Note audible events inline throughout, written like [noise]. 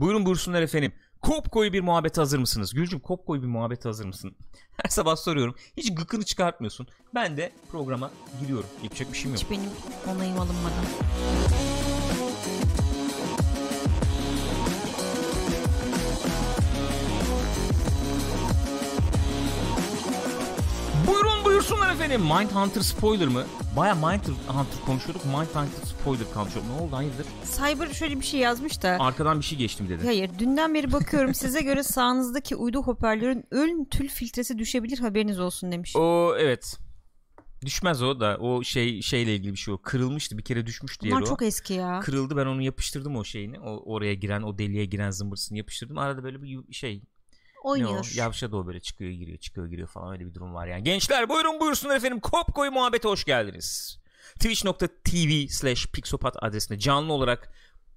Buyurun buyursunlar efendim. Kop koyu bir muhabbet hazır mısınız? Gülcüm kop koyu bir muhabbet hazır mısın? [laughs] Her sabah soruyorum. Hiç gıkını çıkartmıyorsun. Ben de programa giriyorum. Yapacak bir şeyim yok. Hiç benim onayım alınmadan. Buyursunlar efendim. Mindhunter spoiler mı? Baya Mindhunter konuşuyorduk. Mindhunter spoiler konuşuyorduk. Ne oldu hayırdır? Cyber şöyle bir şey yazmış da. Arkadan bir şey geçtim dedi. Hayır dünden beri bakıyorum size göre sağınızdaki uydu hoparlörün ön tül filtresi düşebilir haberiniz olsun demiş. O evet. Düşmez o da o şey şeyle ilgili bir şey o. Kırılmıştı bir kere düşmüştü Bunlar yeri o. çok eski ya. Kırıldı ben onu yapıştırdım o şeyini. O oraya giren o deliğe giren zımbırtısını yapıştırdım. Arada böyle bir yu- şey ne o? Oynuyor. Yavşadı o böyle çıkıyor giriyor çıkıyor giriyor falan öyle bir durum var yani. Gençler buyurun buyursunlar efendim. Kop koyu muhabbete hoş geldiniz. Twitch.tv slash Pixopat adresinde canlı olarak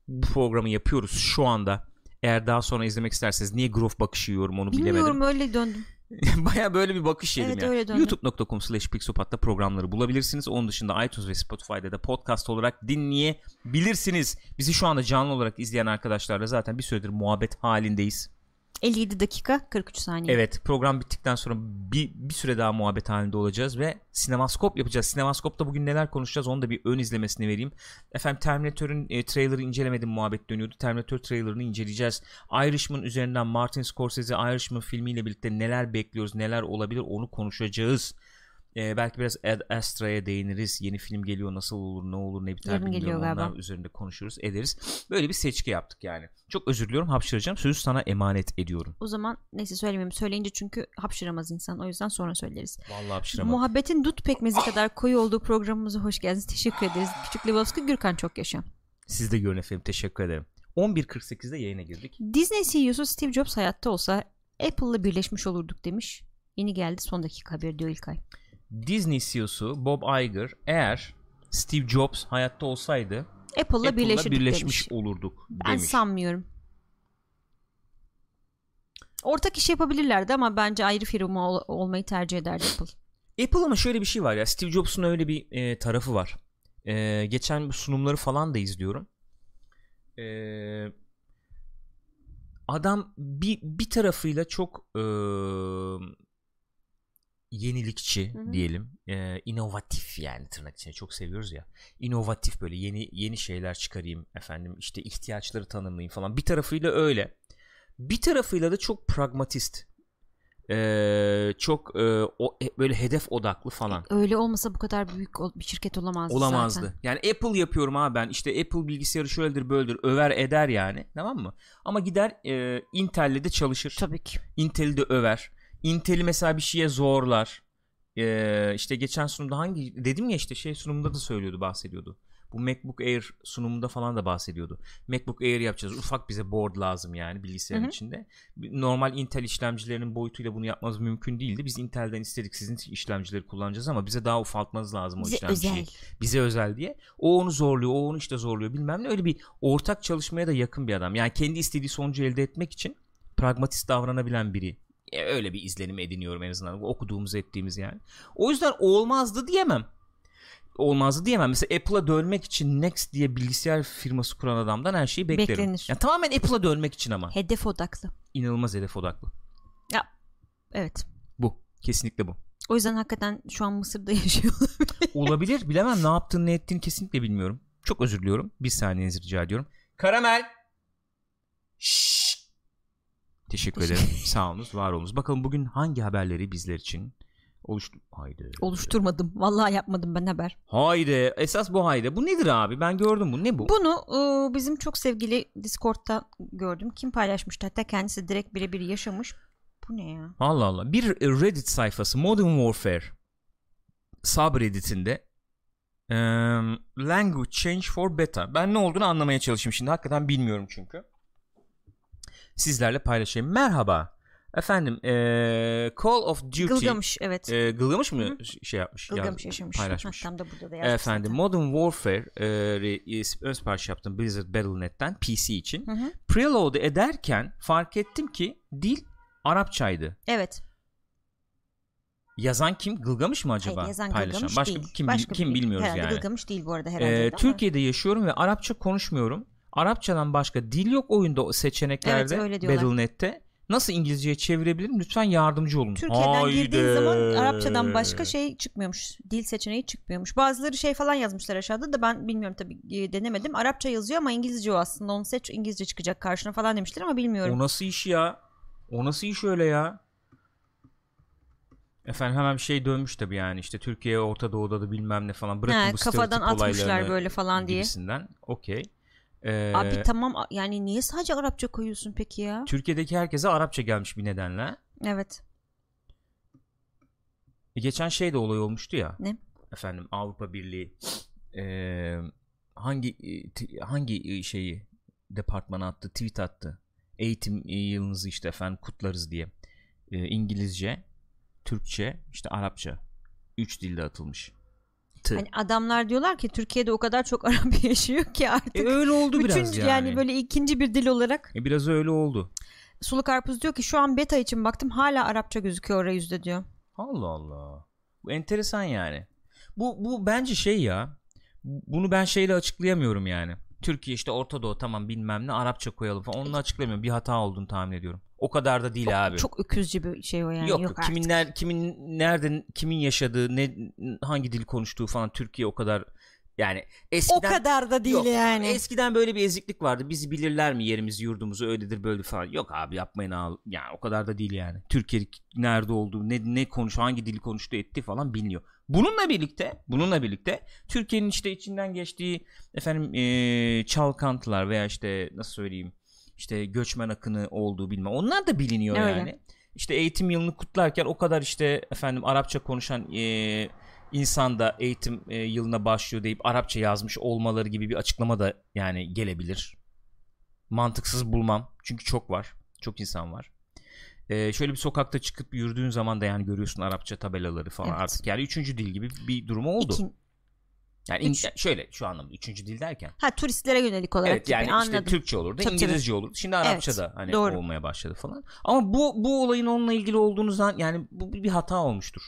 bu programı yapıyoruz şu anda. Eğer daha sonra izlemek isterseniz niye grof bakışı yiyorum onu bilemedim. Bilmiyorum öyle döndüm. [laughs] Baya böyle bir bakış yedim Evet, ya. döndüm. youtube.com slash pixopat'ta programları bulabilirsiniz. Onun dışında iTunes ve Spotify'da da podcast olarak dinleyebilirsiniz. Bizi şu anda canlı olarak izleyen arkadaşlarla zaten bir süredir muhabbet halindeyiz. 57 dakika 43 saniye. Evet program bittikten sonra bir, bir süre daha muhabbet halinde olacağız ve sinemaskop yapacağız. Sinemaskopta bugün neler konuşacağız onu da bir ön izlemesini vereyim. Efendim Terminator'ın e, trailer'ı incelemedim muhabbet dönüyordu. Terminator trailer'ını inceleyeceğiz. Irishman üzerinden Martin Scorsese Irishman filmiyle birlikte neler bekliyoruz neler olabilir onu konuşacağız. E, belki biraz Ad Astra'ya değiniriz. Yeni film geliyor nasıl olur ne olur ne biter bilmiyorum. geliyor galiba. Üzerinde konuşuruz ederiz. Böyle bir seçki yaptık yani. Çok özür diliyorum hapşıracağım. Sözü sana emanet ediyorum. O zaman neyse söylemeyeyim. Söyleyince çünkü hapşıramaz insan. O yüzden sonra söyleriz. Vallahi hapşıramadım. Muhabbetin dut pekmezi kadar koyu olduğu programımıza hoş geldiniz. Teşekkür ederiz. Küçük Lebowski Gürkan çok yaşa. Siz de görün efendim. Teşekkür ederim. 11.48'de yayına girdik. Disney CEO'su Steve Jobs hayatta olsa Apple'la birleşmiş olurduk demiş. Yeni geldi son dakika haberi diyor İlkay. Disney CEO'su Bob Iger eğer Steve Jobs hayatta olsaydı Apple'la Apple'la birleşirdik birleşmiş demiş. olurduk Ben demiş. sanmıyorum. Ortak iş yapabilirlerdi ama bence ayrı firma ol- olmayı tercih ederdi Apple. Apple ama şöyle bir şey var ya Steve Jobs'un öyle bir e, tarafı var. E, geçen sunumları falan da izliyorum. E, adam bir bir tarafıyla çok e, yenilikçi diyelim. E, inovatif yani tırnak içinde çok seviyoruz ya. İnovatif böyle yeni yeni şeyler çıkarayım efendim işte ihtiyaçları tanımlayayım falan. Bir tarafıyla öyle. Bir tarafıyla da çok pragmatist. Ee, çok e, o, e, böyle hedef odaklı falan Öyle olmasa bu kadar büyük bir şirket olamazdı olamazdı. zaten. Yani Apple yapıyorum abi ben işte Apple bilgisayarı şöyledir böyledir över eder yani tamam mı? Ama gider e, Intel'le de çalışır. Tabii ki. Intel'i de över. Intel'i mesela bir şeye zorlar. E, işte geçen sunumda hangi dedim ya işte şey sunumunda da söylüyordu bahsediyordu. Bu MacBook Air sunumunda falan da bahsediyordu. MacBook Air yapacağız. Ufak bize board lazım yani bilgisayarın Hı hı. içinde. Normal Intel işlemcilerinin boyutuyla bunu yapmamız mümkün değildi. Biz Intel'den istedik sizin işlemcileri kullanacağız ama bize daha ufaltmanız lazım o Bize işlemciyi özel. bize özel diye. O onu zorluyor, o onu işte zorluyor bilmem ne. Öyle bir ortak çalışmaya da yakın bir adam. Yani kendi istediği sonucu elde etmek için pragmatist davranabilen biri. E, öyle bir izlenim ediniyorum en azından okuduğumuz ettiğimiz yani. O yüzden olmazdı diyemem. Olmazdı diyemem. Mesela Apple'a dönmek için Next diye bilgisayar firması kuran adamdan her şeyi beklerim. Beklenir. Yani tamamen Apple'a dönmek için ama. Hedef odaklı. İnanılmaz hedef odaklı. Evet. Bu. Kesinlikle bu. O yüzden hakikaten şu an Mısır'da [laughs] yaşıyor. Olabilir. Bilemem ne yaptığını ne ettiğini kesinlikle bilmiyorum. Çok özür diliyorum. Bir saniyenizi rica ediyorum. Karamel. Şşş. Teşekkür ederim. Sağ olunuz, var olunuz. Bakalım bugün hangi haberleri bizler için oluştu. Haydi. Oluşturmadım. Vallahi yapmadım ben haber. Haydi. Esas bu haydi. Bu nedir abi? Ben gördüm bunu. Ne bu? Bunu e, bizim çok sevgili Discord'da gördüm. Kim paylaşmıştı? Hatta kendisi direkt birebir yaşamış. Bu ne ya? Allah Allah. Bir e, Reddit sayfası Modern Warfare subredditinde eee, language change for beta. Ben ne olduğunu anlamaya çalışayım şimdi. Hakikaten bilmiyorum çünkü. Sizlerle paylaşayım. Merhaba. Efendim eee, Call of Duty Gılgamış evet. eee, Gılgamış mı Hı ş- şey yapmış? Gılgamış yaz- yaşamış. Paylaşmış. Ha, tam da burada da yazmış Efendim zaten. Modern Warfare eee, ön sipariş yaptım Blizzard Battle.net'ten PC için. Hı hı. Preload ederken fark ettim ki dil Arapçaydı. Evet. Yazan kim? Gılgamış mı acaba? Hayır yazan Paylaşan. Gılgamış Başka değil. kim, Başka kim bilmiyoruz herhalde yani. Gılgamış değil bu arada herhalde. Ee, ama. Türkiye'de yaşıyorum ve Arapça konuşmuyorum. Arapçadan başka dil yok oyunda o seçeneklerde Evet, öyle diyorlar. Battle.net'te. Nasıl İngilizceye çevirebilirim? Lütfen yardımcı olun. Türkiye'den Haydi. girdiğin zaman Arapçadan başka şey çıkmıyormuş. Dil seçeneği çıkmıyormuş. Bazıları şey falan yazmışlar aşağıda da ben bilmiyorum tabii e, denemedim. Arapça yazıyor ama İngilizce o aslında. Onu seç İngilizce çıkacak karşına falan demişler ama bilmiyorum. O nasıl iş ya? O nasıl iş öyle ya? Efendim hemen bir şey dönmüş tabii yani işte Türkiye Orta Doğu'da da bilmem ne falan bırakın He, bu kafadan atmışlar böyle falan diye. gibisinden. Okey. Ee, Abi tamam yani niye sadece Arapça koyuyorsun peki ya? Türkiye'deki herkese Arapça gelmiş bir nedenle. Evet. E, geçen şey de olay olmuştu ya. Ne? Efendim Avrupa Birliği e, hangi hangi e, şeyi departmana attı, tweet attı. Eğitim e, yılınızı işte efendim kutlarız diye. E, İngilizce, Türkçe, işte Arapça. Üç dilde atılmış. Tı. Hani adamlar diyorlar ki Türkiye'de o kadar çok [laughs] Arap yaşıyor ki artık. E, öyle oldu bütün biraz yani. yani böyle ikinci bir dil olarak E, biraz öyle oldu. Sulu Karpuz diyor ki şu an beta için baktım hala Arapça gözüküyor arayüzde diyor. Allah Allah. Bu enteresan yani. Bu bu bence şey ya. Bunu ben şeyle açıklayamıyorum yani. Türkiye işte Orta Doğu tamam bilmem ne Arapça koyalım falan. Onunla açıklayamıyorum. Bir hata olduğunu tahmin ediyorum. O kadar da değil Çok, abi. çok öküzcü bir şey o yani. yok, Yok, kimin ner, kimin nereden kimin yaşadığı, ne hangi dil konuştuğu falan Türkiye o kadar yani eskiden O kadar da değil Yok, yani. Eskiden böyle bir eziklik vardı. Bizi bilirler mi yerimizi yurdumuzu öyledir böyle falan. Yok abi yapmayın abi. Yani o kadar da değil yani. Türkiye nerede olduğu, ne ne konuş, hangi dili konuştu etti falan biliniyor. Bununla birlikte, bununla birlikte Türkiye'nin işte içinden geçtiği efendim eee, çalkantılar veya işte nasıl söyleyeyim işte göçmen akını olduğu bilmem. Onlar da biliniyor Öyle. yani. İşte eğitim yılını kutlarken o kadar işte efendim Arapça konuşan eee insan da eğitim e, yılına başlıyor deyip Arapça yazmış olmaları gibi bir açıklama da yani gelebilir. Mantıksız bulmam. Çünkü çok var. Çok insan var. E, şöyle bir sokakta çıkıp yürüdüğün zaman da yani görüyorsun Arapça tabelaları falan Evet. artık. Yani üçüncü dil gibi bir durumu oldu. İkin- yani üç- şöyle şu anlamda üçüncü dil derken. Ha turistlere yönelik olarak Evet yani gibi işte anladım. Türkçe olurdu, Tabii, İngilizce olurdu. Şimdi Arapça Evet, da hani doğru. olmaya başladı falan. Ama bu bu olayın onunla ilgili olduğunu zan yani bu bir hata olmuştur.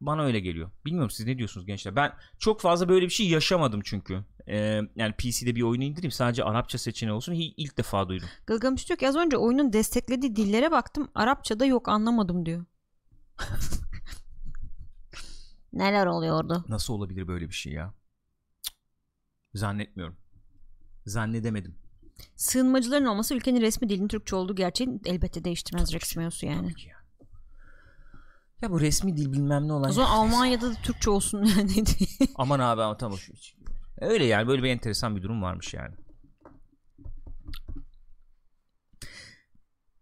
Bana öyle geliyor. Bilmiyorum siz ne diyorsunuz gençler? Ben çok fazla böyle bir şey yaşamadım çünkü. Ee, yani PC'de bir oyunu indireyim sadece Arapça seçeneği olsun hi- ilk defa duydum. Gılgamış diyor ki az önce oyunun desteklediği dillere baktım. Arapçada yok anlamadım diyor. [laughs] Neler oluyordu? Nasıl olabilir böyle bir şey ya? Zannetmiyorum. Zannedemedim. Sığınmacıların olması ülkenin resmi dilinin Türkçe olduğu gerçeğini elbette değiştirmez Rex. Meosu yani. Tabii ki ya. Ya bu resmi dil bilmem ne olan. O zaman Almanya'da da Türkçe olsun [laughs] yani. Aman abi ama tamam. Öyle yani böyle bir enteresan bir durum varmış yani.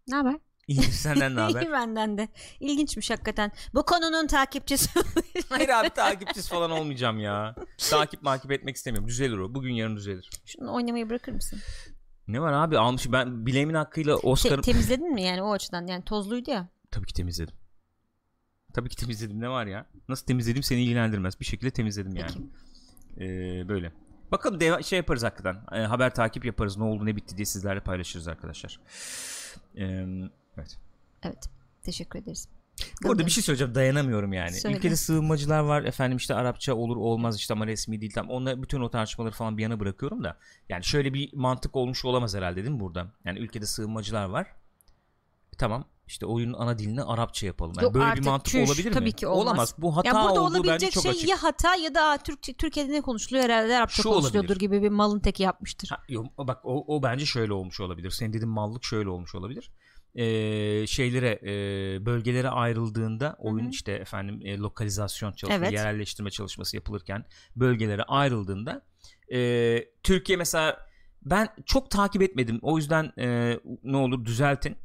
ne haber? İyi senden ne [laughs] haber? İyi benden de. İlginçmiş hakikaten. Bu konunun takipçisi. [laughs] Hayır abi takipçisi falan olmayacağım ya. Takip makip etmek istemiyorum. Düzelir o. Bugün yarın düzelir. Şunu oynamayı bırakır mısın? Ne var abi almış ben bileğimin hakkıyla Te- Oscar'ı temizledin mi yani o açıdan? Yani tozluydu ya. tabii ki temizledim. Tabii ki temizledim ne var ya? Nasıl temizledim seni ilgilendirmez. Bir şekilde temizledim yani. Peki. Ee, böyle. Bakalım deva- şey yaparız hakikaten. Ee, haber takip yaparız. Ne oldu ne bitti diye sizlerle paylaşırız arkadaşlar. Ee, evet. Evet. Teşekkür ederiz. Burada bir şey söyleyeceğim dayanamıyorum yani. Söyle. Ülkede sığınmacılar var efendim işte Arapça olur olmaz işte ama resmi değil tam. Onlar bütün o tartışmaları falan bir yana bırakıyorum da. Yani şöyle bir mantık olmuş olamaz herhalde değil mi burada? Yani ülkede sığınmacılar var. E, tamam işte oyunun ana dilini Arapça yapalım. Yani Yok böyle artık, bir mantık çüş, olabilir mi? tabii ki olmaz. Bu hata ya burada olduğu bence olabilecek çok şey açık. ya hata ya da "Aa, Türkçe, Türkiye'de ne konuşuluyor herhalde Arapça Şu konuşuluyordur olabilir. gibi bir malın teki yapmıştır. Ha, yok, bak o, o bence şöyle olmuş olabilir. Senin dediğin mallık şöyle olmuş olabilir. Ee, şeylere e, bölgelere ayrıldığında oyun Hı hı. işte efendim e, lokalizasyon çalışması, Evet. yerelleştirme çalışması yapılırken bölgelere ayrıldığında e, Türkiye mesela ben çok takip etmedim. O yüzden e, ne olur düzeltin.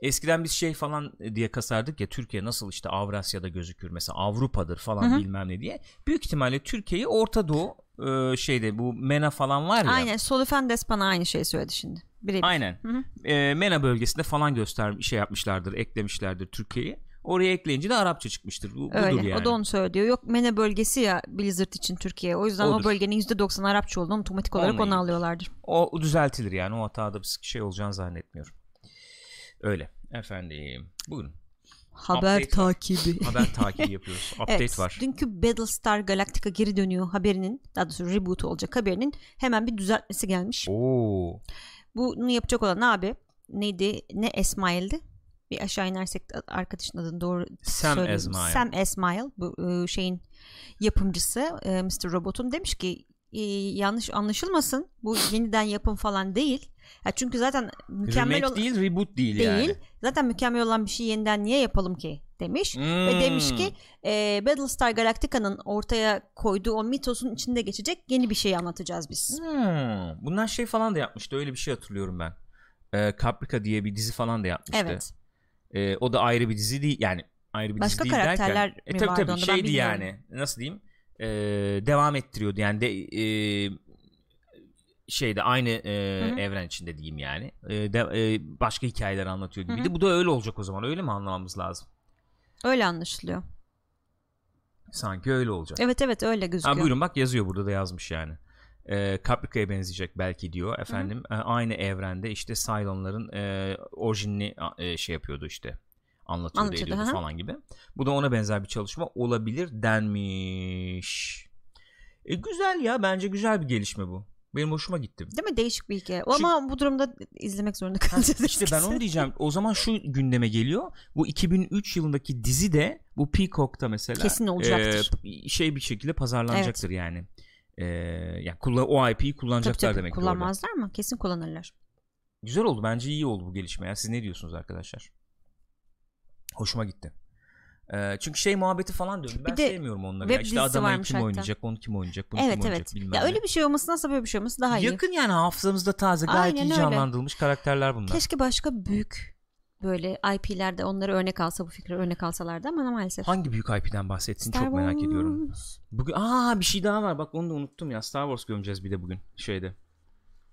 Eskiden biz şey falan diye kasardık ya Türkiye nasıl işte Avrasya'da gözükür mesela Avrupa'dır falan Hı hı. bilmem ne diye. Büyük ihtimalle Türkiye'yi Orta Doğu e, şeyde bu MENA falan var ya. Aynen. Solifendes bana aynı şeyi söyledi şimdi. Birebir. Aynen. E, MENA bölgesinde falan göster şey yapmışlardır, eklemişlerdir Türkiye'yi. Oraya ekleyince de Arapça çıkmıştır. Bu, Öyle. budur yani. O da onu söylüyor. Yok Mene bölgesi ya Blizzard için Türkiye. O yüzden Odur. o bölgenin %90 Arapça olduğunu otomatik olarak Onunla onu alıyorlardır. O düzeltilir yani. O hatada bir şey olacağını zannetmiyorum. Öyle. Efendim. Buyurun. Haber Update takibi. [laughs] Haber takibi yapıyoruz. [laughs] Update evet, var. Dünkü Battlestar Galactica geri dönüyor haberinin, daha doğrusu reboot olacak haberinin hemen bir düzeltmesi gelmiş. Oo. Bunu yapacak olan abi neydi? Ne Esmail'di? Bir aşağı inersek arkadaşın adını doğru Sam söyleyeyim. Esmail. Sam Esmail bu e, şeyin yapımcısı e, Mr. Robot'un demiş ki yanlış anlaşılmasın bu yeniden yapım falan değil. Ya çünkü zaten mükemmel Remake ol- değil, reboot değil, değil. yani. Zaten mükemmel olan bir şey yeniden niye yapalım ki demiş. Ve Hmm. demiş ki e, Battlestar Galactica'nın ortaya koyduğu o mitosun içinde geçecek yeni bir şey anlatacağız biz. Hmm. Bunlar şey falan da yapmıştı. Öyle bir şey hatırlıyorum ben. Ee, Caprica diye bir dizi falan da yapmıştı. Evet. Ee, o da ayrı bir dizi değil. Yani ayrı bir Başka dizi değil karakterler derken. mi E, tabii vardı tabii şeydi bilmiyorum. yani. Nasıl diyeyim? Ee, devam ettiriyordu. Yani de e, şeyde aynı e, evren içinde diyeyim yani. E, de, e, başka hikayeler anlatıyor Hı gibiydi. hı. Bu da öyle olacak o zaman. Öyle mi anlamamız lazım? Öyle anlaşılıyor. Sanki öyle olacak. Evet evet öyle gözüküyor. Ha, buyurun bak yazıyor burada da yazmış yani. E, Caprica'ya benzeyecek belki diyor efendim. E, aynı evrende işte Cylon'ların e, orijinini e, şey yapıyordu işte. Anlatıyordu, Anlatıyordu, ediyordu hı. falan gibi. Bu da ona benzer bir çalışma olabilir denmiş. E, güzel ya bence güzel bir gelişme bu. Benim hoşuma gitti. Değil mi? Değişik bir hikaye. Ama bu durumda izlemek zorunda kalacağız. İşte ben onu diyeceğim. O zaman şu gündeme geliyor. Bu 2003 yılındaki dizi de bu Peacock'ta mesela Kesin olacaktır. e, şey bir şekilde pazarlanacaktır yani. E, yani kullan o IP'yi Tabii kullanacaklar tabii demek ki orada. kullanmazlar mı? Kesin kullanırlar. Güzel oldu. Bence iyi oldu bu gelişme. Ya. Siz ne diyorsunuz arkadaşlar? Hoşuma gitti. E, çünkü şey muhabbeti falan döndü. Ben de sevmiyorum onları. Ya. İşte varmış kim hatta. oynayacak, onu kim oynayacak, bunu Evet kim oynayacak evet. bilmem Ya ne. öyle bir şey olmasındansa böyle bir şey olması daha iyi. Yakın yani hafızamızda taze gayet Aynen iyi öyle. canlandırılmış karakterler bunlar. Keşke başka büyük böyle IP'lerde onları örnek alsa bu fikri örnek alsalardı ama maalesef. Hangi büyük IP'den bahsetsin Star çok merak Wars. ediyorum. Bugün aa bir şey daha var. Bak onu da unuttum ya. Star Wars gömeceğiz bir de bugün şeyde.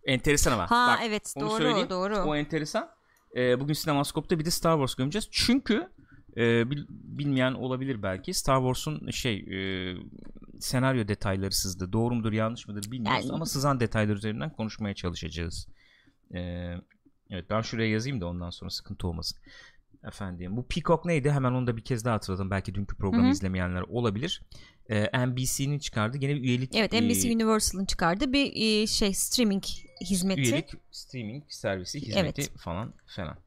Enteresan ama. Ha Bak, evet doğru söyleyeyim. doğru. O enteresan. Ee, bugün Sinemaskop'ta bir de Star Wars gömeceğiz. Çünkü e, bil- bilmeyen olabilir belki. Star Wars'un şey e, senaryo detayları sızdı. Doğru mudur yanlış mıdır bilmiyoruz Yani- ama sızan detaylar üzerinden konuşmaya çalışacağız. Ee, evet ben şuraya yazayım da ondan sonra sıkıntı olmasın. Efendim bu Peacock neydi? Hemen onu da bir kez daha hatırladım. Belki dünkü programı Hı hı. izlemeyenler olabilir. Ee, NBC'nin çıkardığı gene bir üyelik Evet e, NBC Universal'ın çıkardığı bir e, şey streaming hizmeti. üyelik streaming servisi hizmeti Evet. falan falan.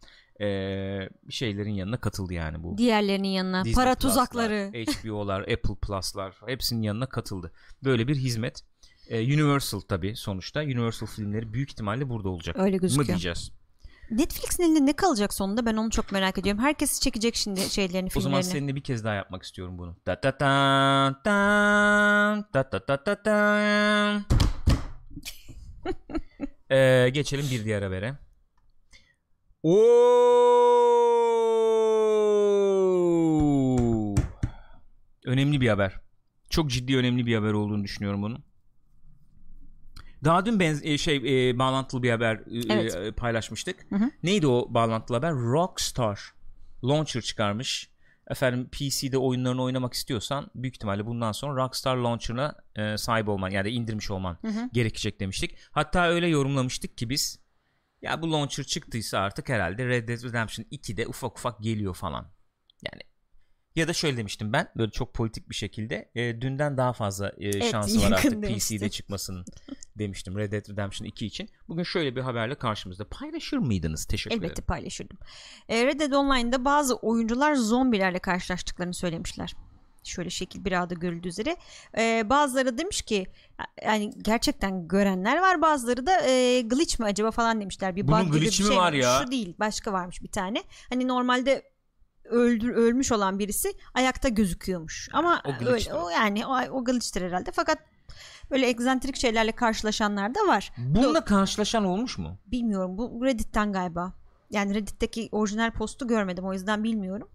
Ee, şeylerin yanına katıldı yani bu. Diğerlerinin yanına Disney para Plus'lar, tuzakları. HBO'lar, [laughs] Apple Plus'lar hepsinin yanına katıldı. Böyle bir hizmet. Ee, Universal tabii sonuçta. Universal filmleri büyük ihtimalle burada olacak. Öyle Mı gözüküyor. diyeceğiz? Netflix'in elinde ne kalacak sonunda ben onu çok merak ediyorum. Herkes çekecek şimdi şeylerini O zaman filmlerini. seninle bir kez daha yapmak istiyorum bunu. Da da da da da da da da da. [laughs] Ee, geçelim bir diğer habere. Oo! Önemli bir haber. Çok ciddi önemli bir haber olduğunu düşünüyorum bunun. Daha dün benz- e, şey e, bağlantılı bir haber e, Evet. e, paylaşmıştık. Hı hı. Neydi o bağlantılı haber? Rockstar Launcher çıkarmış. Efendim PC'de oyunlarını oynamak istiyorsan büyük ihtimalle bundan sonra Rockstar Launcher'ına e, sahip olman yani indirmiş olman Hı hı. gerekecek demiştik. Hatta öyle yorumlamıştık ki biz ya bu launcher çıktıysa artık herhalde Red Dead Redemption 2'de ufak ufak geliyor falan. Yani ya da şöyle demiştim ben böyle çok politik bir şekilde e, dünden daha fazla e, şansı var artık demiştin. PC'de çıkmasının [laughs] demiştim Red Dead Redemption 2 için. Bugün şöyle bir haberle karşımızda paylaşır mıydınız? Teşekkür Elbette ederim. paylaşırdım. E, Red Dead Online'da bazı oyuncular zombilerle karşılaştıklarını söylemişler. Şöyle şekil bir ağda görüldüğü üzere. E, bazıları demiş ki yani gerçekten görenler var. Bazıları da e, glitch mi acaba falan demişler. Bir Bunun bug gibi bir mi şey var ya? Şu değil başka varmış bir tane. Hani normalde öldür ölmüş olan birisi ayakta gözüküyormuş. Ama O öyle, o yani o, o glitch'tir herhalde. Fakat böyle egzantrik şeylerle karşılaşanlar da var. Bununla karşılaşan olmuş mu? Bilmiyorum bu Reddit'ten galiba. Yani Reddit'teki orijinal postu görmedim o yüzden bilmiyorum.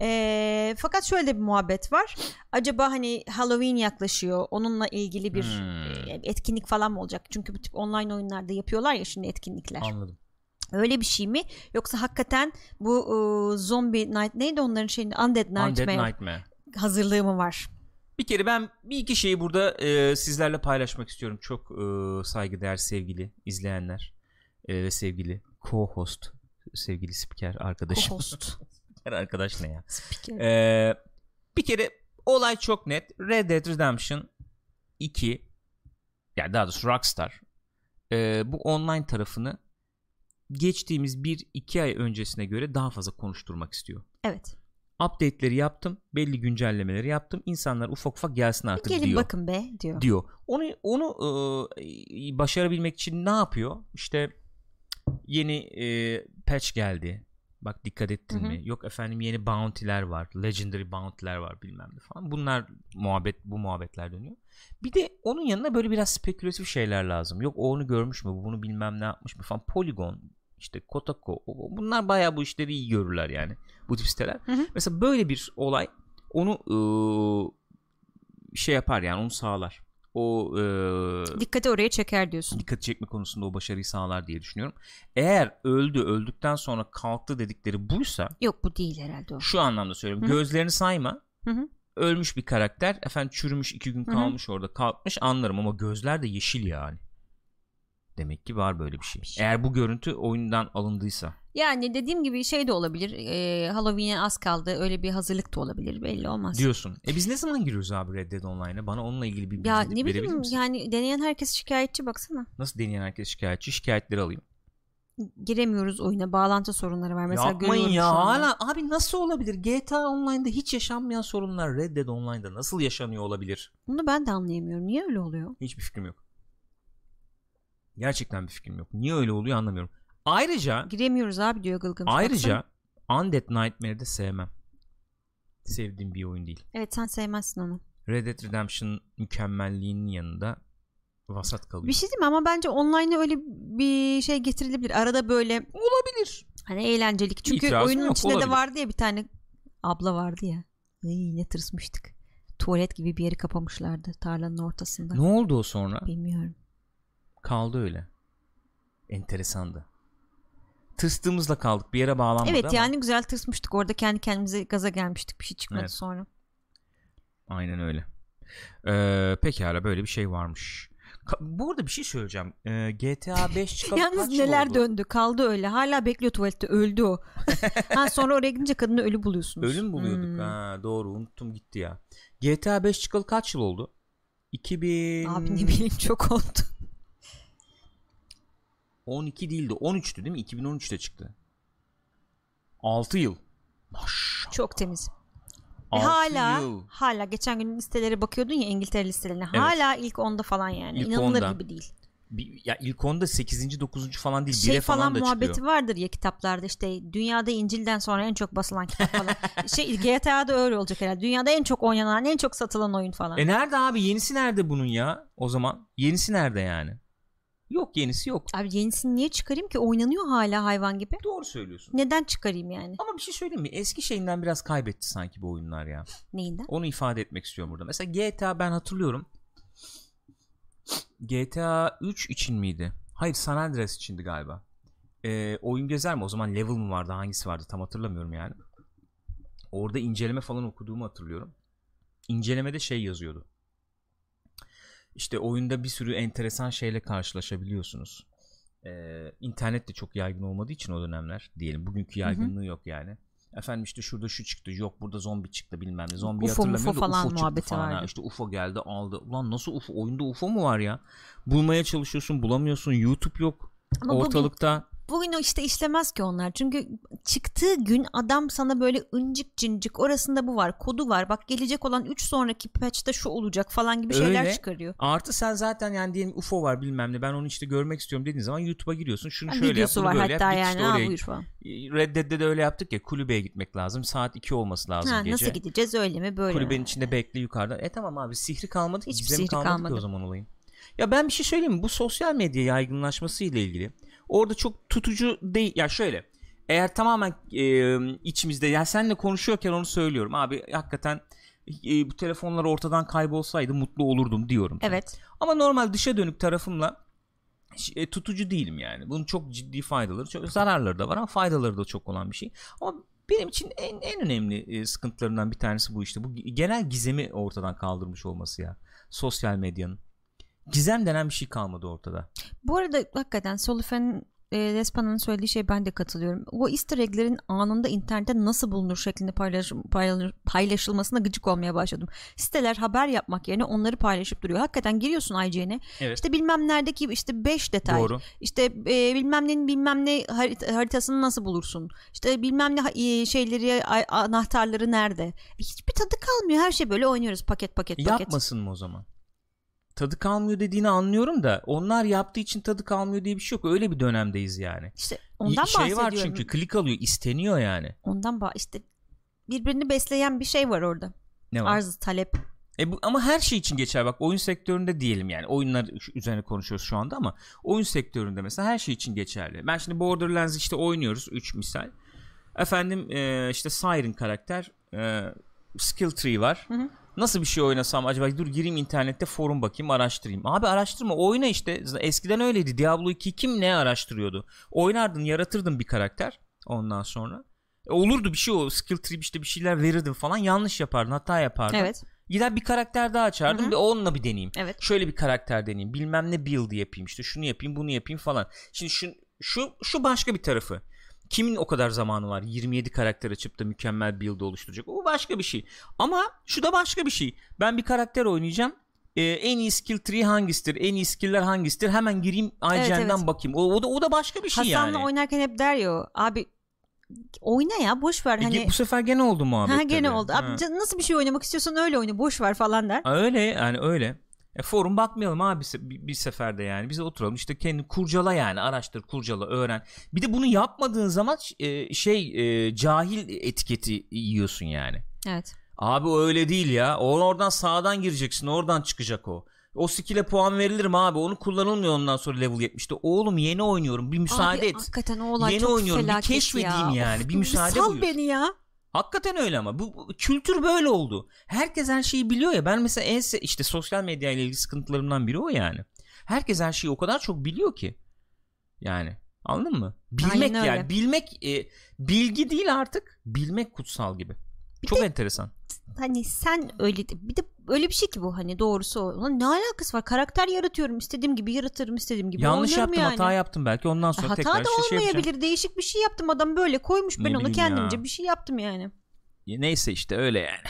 Ee, fakat şöyle bir muhabbet var. Acaba hani Halloween yaklaşıyor. Onunla ilgili bir Hmm. e, etkinlik falan mı olacak? Çünkü bu tip online oyunlarda yapıyorlar ya şimdi etkinlikler. Anladım. Öyle bir şey mi? Yoksa hakikaten bu e, zombie night neydi onların şeyini Undead Nightmare Undead Nightmare. hazırlığı mı var? Bir kere ben bir iki şeyi burada e, sizlerle paylaşmak istiyorum. Çok e, saygıdeğer sevgili izleyenler e, ve sevgili co-host sevgili spiker arkadaşım. Co-host. [laughs] Spiker arkadaş ne ya? Spiker. Ee, bir kere olay çok net. Red Dead Redemption 2 yani daha doğrusu Rockstar e, bu online tarafını geçtiğimiz 1-2 ay öncesine göre daha fazla konuşturmak istiyor. evet. Update'leri yaptım. Belli güncellemeleri yaptım. İnsanlar ufak ufak gelsin artık Gelin diyor. bakın be diyor. diyor. Onu onu e, başarabilmek için ne yapıyor? İşte yeni e, patch geldi. Bak dikkat ettin Hı hı. mi? Yok efendim yeni bounty'ler var. Legendary bounty'ler var bilmem ne falan. Bunlar muhabbet bu muhabbetler dönüyor. Bir de onun yanına böyle biraz spekülatif şeyler lazım. Yok o onu görmüş mü? Bu bunu bilmem ne yapmış mı falan. Polygon işte Kotaku o- o- bunlar bayağı bu işleri iyi görürler yani. Bu tip siteler. Hı hı. Mesela böyle bir olay onu e, şey yapar yani onu sağlar. O e, Dikkati oraya çeker diyorsun. dikkat çekme konusunda o başarıyı sağlar diye düşünüyorum. Eğer öldü öldükten sonra kalktı dedikleri buysa Yok bu değil herhalde o. şu anlamda söylüyorum. Hı hı. Gözlerini sayma. Hı. Ölmüş bir karakter. Efendim çürümüş iki gün kalmış orada kalkmış anlarım ama gözler de yeşil yani. Demek ki var böyle bir şey. Varmış. Eğer bu görüntü oyundan alındıysa. Yani dediğim gibi şey de olabilir. E, Halloween'e az kaldı. Öyle bir hazırlık da olabilir. Belli olmaz. Diyorsun. E biz ne zaman giriyoruz abi Red Dead Online'a? Bana onunla ilgili bir bilgi Ya ne bileyim misin? yani deneyen herkes şikayetçi baksana. Nasıl deneyen herkes şikayetçi? Şikayetleri alayım. Giremiyoruz oyuna. Bağlantı sorunları var. Mesela Yapmayın ya hala abi nasıl olabilir GTA Online'da hiç yaşanmayan sorunlar Red Dead Online'da nasıl yaşanıyor olabilir Bunu ben de anlayamıyorum. Niye öyle oluyor? hiçbir fikrim yok gerçekten bir fikrim yok niye öyle oluyor anlamıyorum ayrıca Giremiyoruz abi diyor Gılgın. ayrıca Baksana. Undead Nightmare'ı de sevmem sevdiğim bir oyun değil Evet sen sevmezsin onu. Red Dead Redemption mükemmelliğinin yanında vasat kalıyor Bir şey değil mi ama bence online'a öyle bir şey getirilebilir. Arada böyle olabilir hani eğlencelik. Çünkü İtirazım oyunun yok, içinde olabilir. de vardı ya bir tane abla vardı ya. Ay, ne tırsmıştık. Tuvalet gibi bir yeri kapamışlardı tarlanın ortasında. ne oldu o sonra Bilmiyorum. Kaldı öyle enteresandı tırstığımızla kaldık bir yere bağlanmadı Evet ama yani güzel tırsmıştık. Orada kendi kendimize gaza gelmiştik. Bir şey çıkmadı Evet. sonra. Aynen öyle. Ee, pekala böyle bir şey varmış. Ka- bu arada bir şey söyleyeceğim. Ee, GTA 5 [laughs] çıkalı Yalnız kaç neler oldu? döndü. Kaldı öyle. Hala bekliyor tuvalette. Öldü o. [laughs] ha sonra oraya gidince kadını ölü buluyorsunuz. Ölüm buluyorduk. Hmm. Ha, doğru unuttum gitti ya. GTA 5 çıkalı kaç yıl oldu? 2000 Abi ne bileyim çok oldu. 12 değildi 13'tü değil mi? 2013'te çıktı. 6 yıl. Maşallah. Çok temiz. Ve 6 hala yıl. hala geçen gün listelere bakıyordun ya İngiltere listelerine. Hala ilk onda falan yani. İlk İnanılır onda. gibi değil. Bir- ya ilk onda 8. 9. falan değil. Şey falan, falan, da muhabbeti çıkıyor. vardır ya kitaplarda işte dünyada İncil'den sonra en çok basılan kitap falan. [laughs] şey GTA'da öyle olacak herhalde. Dünyada en çok oynanan, en çok satılan oyun falan. E nerede abi? Yenisi nerede bunun ya? O zaman yenisi nerede yani? Yok yenisi yok. Abi yenisini niye çıkarayım ki? Oynanıyor hala hayvan gibi. Doğru söylüyorsun. Neden çıkarayım yani? Ama bir şey söyleyeyim mi? Eski şeyinden biraz kaybetti sanki bu oyunlar ya. Neyinden? Onu ifade etmek istiyorum burada. Mesela GTA ben hatırlıyorum. GTA 3 için miydi? Hayır San Andreas içindi galiba. Ee, oyun gezer mi? O zaman level mı vardı? Hangisi vardı? Tam hatırlamıyorum yani. Orada inceleme falan okuduğumu hatırlıyorum. İncelemede şey yazıyordu. İşte oyunda bir sürü enteresan şeyle karşılaşabiliyorsunuz. Ee, internet de çok yaygın olmadığı için o dönemler diyelim. Bugünkü yaygınlığı yok yani. Efendim işte şurada şu çıktı yok burada zombi çıktı bilmem ne. Zombi UFO, hatırlamıyorum mufo da falan UFO çıktı falan. vardı. İşte UFO geldi aldı. Ulan nasıl UFO? Oyunda UFO mu var ya? Bulmaya çalışıyorsun bulamıyorsun. YouTube yok Ama ortalıkta. Bugün o işte işlemez ki onlar. Çünkü çıktığı gün adam sana böyle ıncık cincik orasında bu var kodu var. Bak gelecek olan 3 sonraki patch'te şu olacak falan gibi şeyler Öyle. çıkarıyor. Artı sen zaten yani diyelim UFO var bilmem ne ben onu işte görmek istiyorum dediğin zaman YouTube'a giriyorsun. Şunu Ha, şöyle yap bunu var böyle hatta yap. Yani. işte Ha, buyur falan. Red Dead'de de öyle yaptık ya kulübeye gitmek lazım. Saat 2 olması lazım Ha, gece. nasıl gideceğiz öyle mi böyle Kulübenin mi? içinde bekle yukarıda. E tamam abi sihri kalmadı ki. Hiçbir sihri kalmadı, ki kalmadı. o zaman olayın. Ya ben bir şey söyleyeyim mi? Bu sosyal medya yaygınlaşması ile ilgili orada çok tutucu değil. Ya şöyle eğer tamamen e, içimizde ya seninle konuşuyorken onu söylüyorum abi hakikaten e, bu telefonlar ortadan kaybolsaydı mutlu olurdum diyorum. Evet. Ama normal dışa dönük tarafımla e, tutucu değilim yani. Bunun çok ciddi faydaları, çok zararları da var ama faydaları da çok olan bir şey. Ama benim için en en önemli e, sıkıntılarından bir tanesi bu işte. Bu genel gizemi ortadan kaldırmış olması ya. Sosyal medyanın. Gizem denen bir şey kalmadı ortada. Bu arada hakikaten Solifen'in e, Despana'nın söylediği şey ben de katılıyorum. O easter egg'lerin anında internette nasıl bulunur şeklinde paylaş, paylaş, paylaşılmasına gıcık olmaya başladım. Siteler haber yapmak yerine onları paylaşıp duruyor. Hakikaten giriyorsun IGN'e. Evet. İşte bilmem neredeki işte 5 detay. Doğru. İşte e, bilmem nenin bilmem ne harit- haritasını nasıl bulursun? İşte bilmem ne e, şeyleri a- anahtarları nerede? E, hiçbir tadı kalmıyor. Her şey böyle oynuyoruz paket paket paket. Yapmasın mı o zaman? Tadı kalmıyor dediğini anlıyorum da onlar yaptığı için tadı kalmıyor diye bir şey yok. Öyle bir dönemdeyiz yani. İşte ondan şey var bahsediyorum. çünkü klik alıyor isteniyor yani. Ondan bah işte birbirini besleyen bir şey var orada. Ne var? Arz talep. E bu, ama her şey için geçer bak oyun sektöründe diyelim yani oyunlar üzerine konuşuyoruz şu anda ama oyun sektöründe mesela her şey için geçerli. Ben şimdi Borderlands işte oynuyoruz 3 misal. Efendim e, işte Siren karakter e, skill tree var. Hı hı. Nasıl bir şey oynasam acaba dur gireyim internette forum bakayım araştırayım. Abi araştırma oyna işte eskiden öyleydi Diablo 2 kim ne araştırıyordu. Oynardın yaratırdın bir karakter ondan sonra. E, olurdu bir şey o skill tree işte bir şeyler verirdin falan yanlış yapardın hata yapardın. Evet. Gider bir karakter daha açardım ve onunla bir deneyeyim. Evet. Şöyle bir karakter deneyeyim. Bilmem ne build yapayım işte şunu yapayım bunu yapayım falan. Şimdi şu şu şu başka bir tarafı. Kimin o kadar zamanı var? 27 karakter açıp da mükemmel build oluşturacak. O başka bir şey. Ama şu da başka bir şey. Ben bir karakter oynayacağım. Ee, en iyi skill tree hangisidir? En iyi skill'ler hangisidir? Hemen gireyim IGN'den evet. bakayım. O, o da o da başka bir şey Hasan'la yani. oynarken hep der ya abi oyna ya boş ver E, hani bu sefer gene oldu muhabbet. ha gene tabii. oldu. Abi nasıl bir şey oynamak istiyorsan öyle oyna boş ver falan der. Öyle yani öyle. E, forum bakmayalım abi bir, bir seferde yani. Bize oturalım işte kendi kurcala yani araştır kurcala öğren. Bir de bunu yapmadığın zaman e, şey e, cahil etiketi yiyorsun yani. Evet. Abi o öyle değil ya. O oradan sağdan gireceksin oradan çıkacak o. O skill'e puan verilir mi abi? Onu kullanılmıyor ondan sonra level 70'te. Oğlum yeni oynuyorum bir müsaade Abi, et. Hakikaten o olay Yeni çok oynuyorum, bir keşfedeyim ya. yani, Of, bir müsaade Sal buyur. beni ya. Hakikaten öyle ama bu, bu kültür böyle oldu. Herkes her şeyi biliyor ya. Ben mesela en işte sosyal medya ile ilgili sıkıntılarımdan biri o yani. Herkes her şeyi o kadar çok biliyor ki. Yani anladın mı? Bilmek yani bilmek e, bilgi değil artık. Bilmek kutsal gibi. çok enteresan. Hani sen öyle de- bir de öyle bir şey ki bu hani doğrusu o. Ne alakası var? Karakter yaratıyorum. istediğim gibi yaratırım. istediğim gibi Yanlış yaptım, yani. hata yaptım belki ondan sonra hata tekrar da işte şey olmayabilir. yapacağım. Değişik bir şey yaptım. Adam böyle koymuş. Ne Ben onu kendimce ya. bir şey yaptım yani. Ya Neyse işte öyle yani.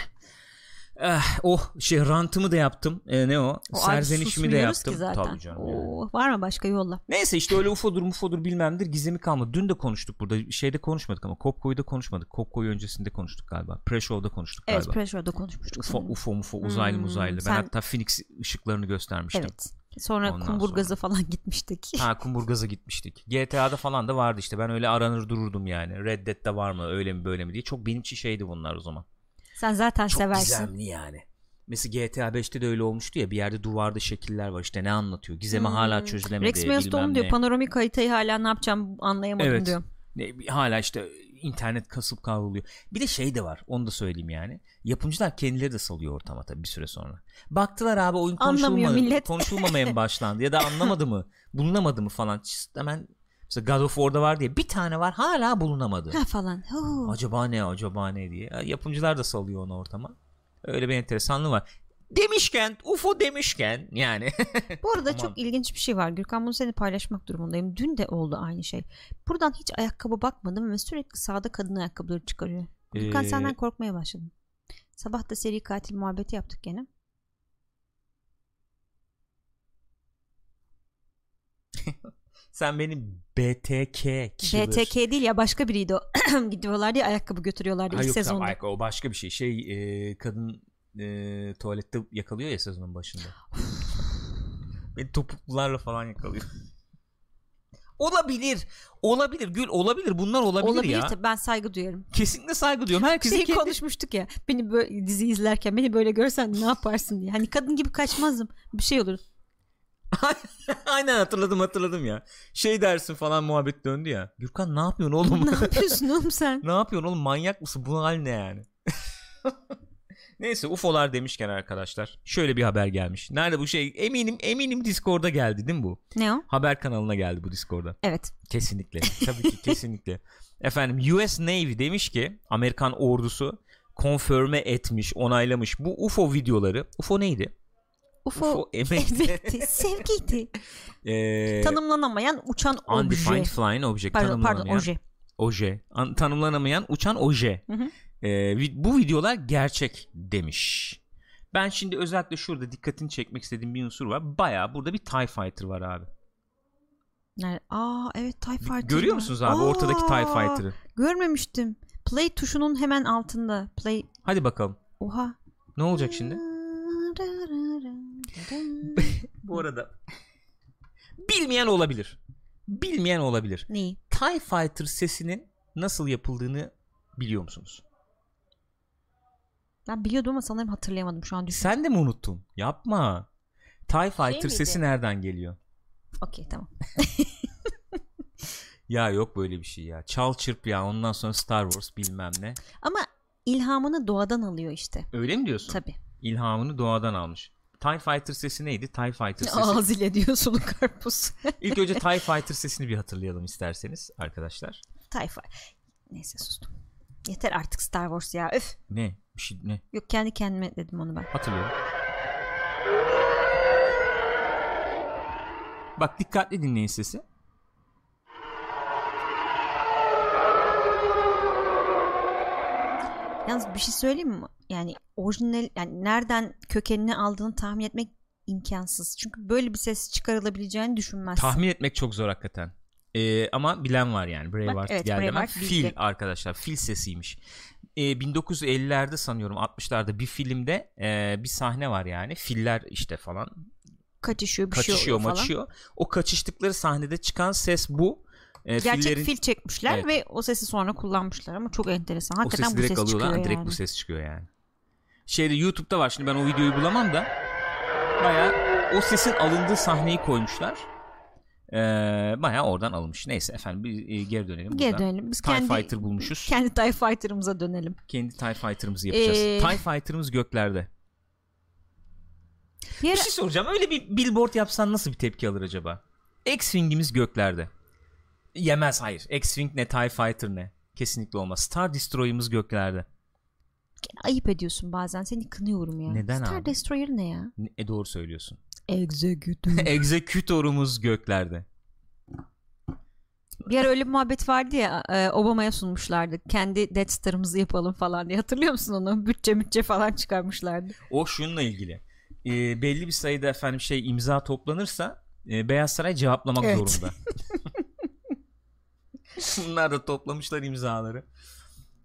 Eh, oh şey rantımı da yaptım. E, ne o? O Serzenişimi de yaptım. Ki zaten. Tabii canım. yani. Oo, var mı başka yolla? Neyse işte öyle UFO'dur mufodur bilmemdir gizemi kalmadı. Dün de konuştuk burada. Şeyde konuşmadık ama Kopko'yu da konuşmadık. Kopko'yu öncesinde konuştuk galiba. Pre-show'da konuştuk Evet galiba. Pressure'da konuşmuştuk. UFO, sanırım. UFO, UFO, uzaylı Hmm, uzaylı. Ben sen- hatta Phoenix ışıklarını göstermiştim. Evet. Sonra Ondan kumburgaza falan [laughs] gitmiştik. Ha kumburgaza gitmiştik. GTA'da falan da vardı işte. Ben öyle aranır dururdum yani. Red Dead'de var mı öyle mi böyle mi diye. Çok benim için şeydi bunlar o zaman. Sen zaten Çok seversin. gizemli yani. Mesela GTA 5'te de öyle olmuştu ya bir yerde duvarda şekiller var işte ne anlatıyor gizemi Hmm. hala çözülemedi Rex bilmem diyor panoramik haritayı hala ne yapacağım anlayamadım Evet. diyor. Ne, hala işte internet kasıp kavruluyor. Bir de şey de var onu da söyleyeyim yani. Yapımcılar kendileri de salıyor ortama tabii bir süre sonra. Baktılar abi oyun konuşulma, konuşulmamaya mı başlandı ya da anlamadı mı bulunamadı mı falan. Hemen mesela God of War'da var diye bir tane var hala bulunamadı. Ha falan. Huu. acaba ne acaba ne diye. Ya, Yapımcılar da salıyor onu ortama. Öyle bir enteresanlığı var. Demişken UFO demişken yani. [laughs] Bu arada Aman. çok ilginç bir şey var. Gürkan bunu seni paylaşmak durumundayım. Dün de oldu aynı şey. Buradan hiç ayakkabı bakmadım ve sürekli sağda kadın ayakkabıları çıkarıyor. Gürkan Ee, senden korkmaya başladım. Sabah da seri katil muhabbeti yaptık gene. [laughs] Sen benim BTK kişiler. BTK değil ya başka biriydi o. [clears throat] Gidiyorlar diye ayakkabı götürüyorlardı Ha, ilk yok, sezonda. tamam, o başka bir şey. Şey e, kadın e, tuvalette yakalıyor ya sezonun başında. [sighs] Beni topuklularla falan yakalıyor. [laughs] olabilir. Olabilir. Gül olabilir. Bunlar olabilir, Olabilir ya. tabii ben saygı duyarım. Kesinlikle saygı duyuyorum. Herkesin Şey kendi... konuşmuştuk ya. Beni böyle dizi izlerken beni böyle görsen ne yaparsın diye. Hani kadın gibi kaçmazdım. Bir şey olur. [laughs] Aynen hatırladım hatırladım ya. Şey dersin falan muhabbet döndü ya. Gürkan ne yapıyorsun oğlum? ne [laughs] yapıyorsun oğlum sen? ne yapıyorsun oğlum manyak mısın? Bu hal ne yani? [laughs] Neyse UFO'lar demişken arkadaşlar şöyle bir haber gelmiş. Nerede bu şey? Eminim eminim Discord'da geldi değil mi bu? Ne o? Haber kanalına geldi bu Discord'da. Evet. Kesinlikle. Tabii ki kesinlikle. Efendim US Navy demiş ki Amerikan ordusu konfirme etmiş, onaylamış bu UFO videoları. UFO neydi? UFO, UFO [laughs] emekti, sevgiydi. [laughs] Ee, Tanımlanamayan uçan undefined obje. flying object. Pardon, pardon oje. oje. An- tanımlanamayan uçan oje. Hı hı. Ee, bu videolar gerçek demiş. Ben şimdi özellikle şurada dikkatini çekmek istediğim bir unsur var. Baya burada bir TIE Fighter var abi. Nerede? Aa evet TIE Fighter Görüyor var. musunuz abi ortadaki TIE Aa, Fighter'ı? Görmemiştim. Play tuşunun hemen altında. Play. Hadi bakalım. Oha. Ne olacak şimdi? [laughs] Bu arada bilmeyen olabilir. Bilmeyen olabilir. Neyi? TIE Fighter sesinin nasıl yapıldığını biliyor musunuz? Ben biliyordum ama sanırım hatırlayamadım şu an. Düşün. Sen de mi unuttun? Yapma. TIE Fighter miydi? sesi nereden geliyor? Okey tamam. [laughs] Ya yok böyle bir şey ya. Çal çırp ya ondan sonra Star Wars bilmem ne. Ama ilhamını doğadan alıyor işte. Öyle mi diyorsun? Tabii. İlhamını doğadan almış. TIE Fighter sesi neydi? TIE Fighter [laughs] sesi. Ağız ile diyor sulu karpuz. [laughs] İlk önce TIE [laughs] Fighter sesini bir hatırlayalım isterseniz arkadaşlar. Tayfa. Neyse sustum. Yeter artık Star Wars ya. Öf. Ne? Bir şey ne? Yok kendi kendime dedim onu ben. Hatırlıyorum. Bak dikkatli dinleyin sesi. Yalnız bir şey söyleyeyim mi? Yani orijinal yani nereden kökenini aldığını tahmin etmek imkansız. Çünkü böyle bir ses çıkarılabileceğini düşünmezsin. Tahmin etmek çok zor hakikaten. Ee, ama bilen var yani. Braveheart evet, geldi hemen. Fil arkadaşlar. Fil sesiymiş. Ee, 1950'lerde sanıyorum 60'larda bir filmde e, bir sahne var yani. Filler işte falan kaçışıyor bir şey kaçışıyor oluyor falan. maçıyor. O kaçıştıkları sahnede çıkan ses bu. Ee, Gerçek fillerin- fil çekmişler Evet. ve o sesi sonra kullanmışlar ama çok enteresan. o Hakikaten sesi bu direkt ses alıyorlar. çıkıyor Direkt yani. bu ses çıkıyor yani. Şeyde YouTube'da var. Şimdi ben o videoyu bulamam da baya o sesin alındığı sahneyi koymuşlar. Ee, baya oradan alınmış. Neyse efendim bir e, geri dönelim. Geri buradan. dönelim. Biz TIE kendi, Fighter bulmuşuz. kendi TIE Fighter'ımıza dönelim. Kendi TIE Fighter'ımızı yapacağız. Ee, TIE Fighter'ımız göklerde. Bir Bir şey soracağım. Öyle bir billboard yapsan nasıl bir tepki alır acaba? X-Wing'imiz göklerde. Yemez hayır. X-Wing ne TIE Fighter ne? Kesinlikle olmaz. Star Destroyer'ımız göklerde. ayıp ediyorsun bazen. Seni kınıyorum ya. Neden Star abi? Destroyer ne ya? E doğru söylüyorsun. Executive. [laughs] Executor'umuz göklerde. bir ara öyle bir muhabbet vardı ya e, Obama'ya sunmuşlardı. Kendi Death Star'ımızı yapalım falan diye. Hatırlıyor musun onu? Bütçe bütçe falan çıkarmışlardı. O şununla ilgili. Ee, belli bir sayıda efendim şey imza toplanırsa e, Beyaz Saray cevaplamak Evet. zorunda. [laughs] [laughs] Bunlar da toplamışlar imzaları.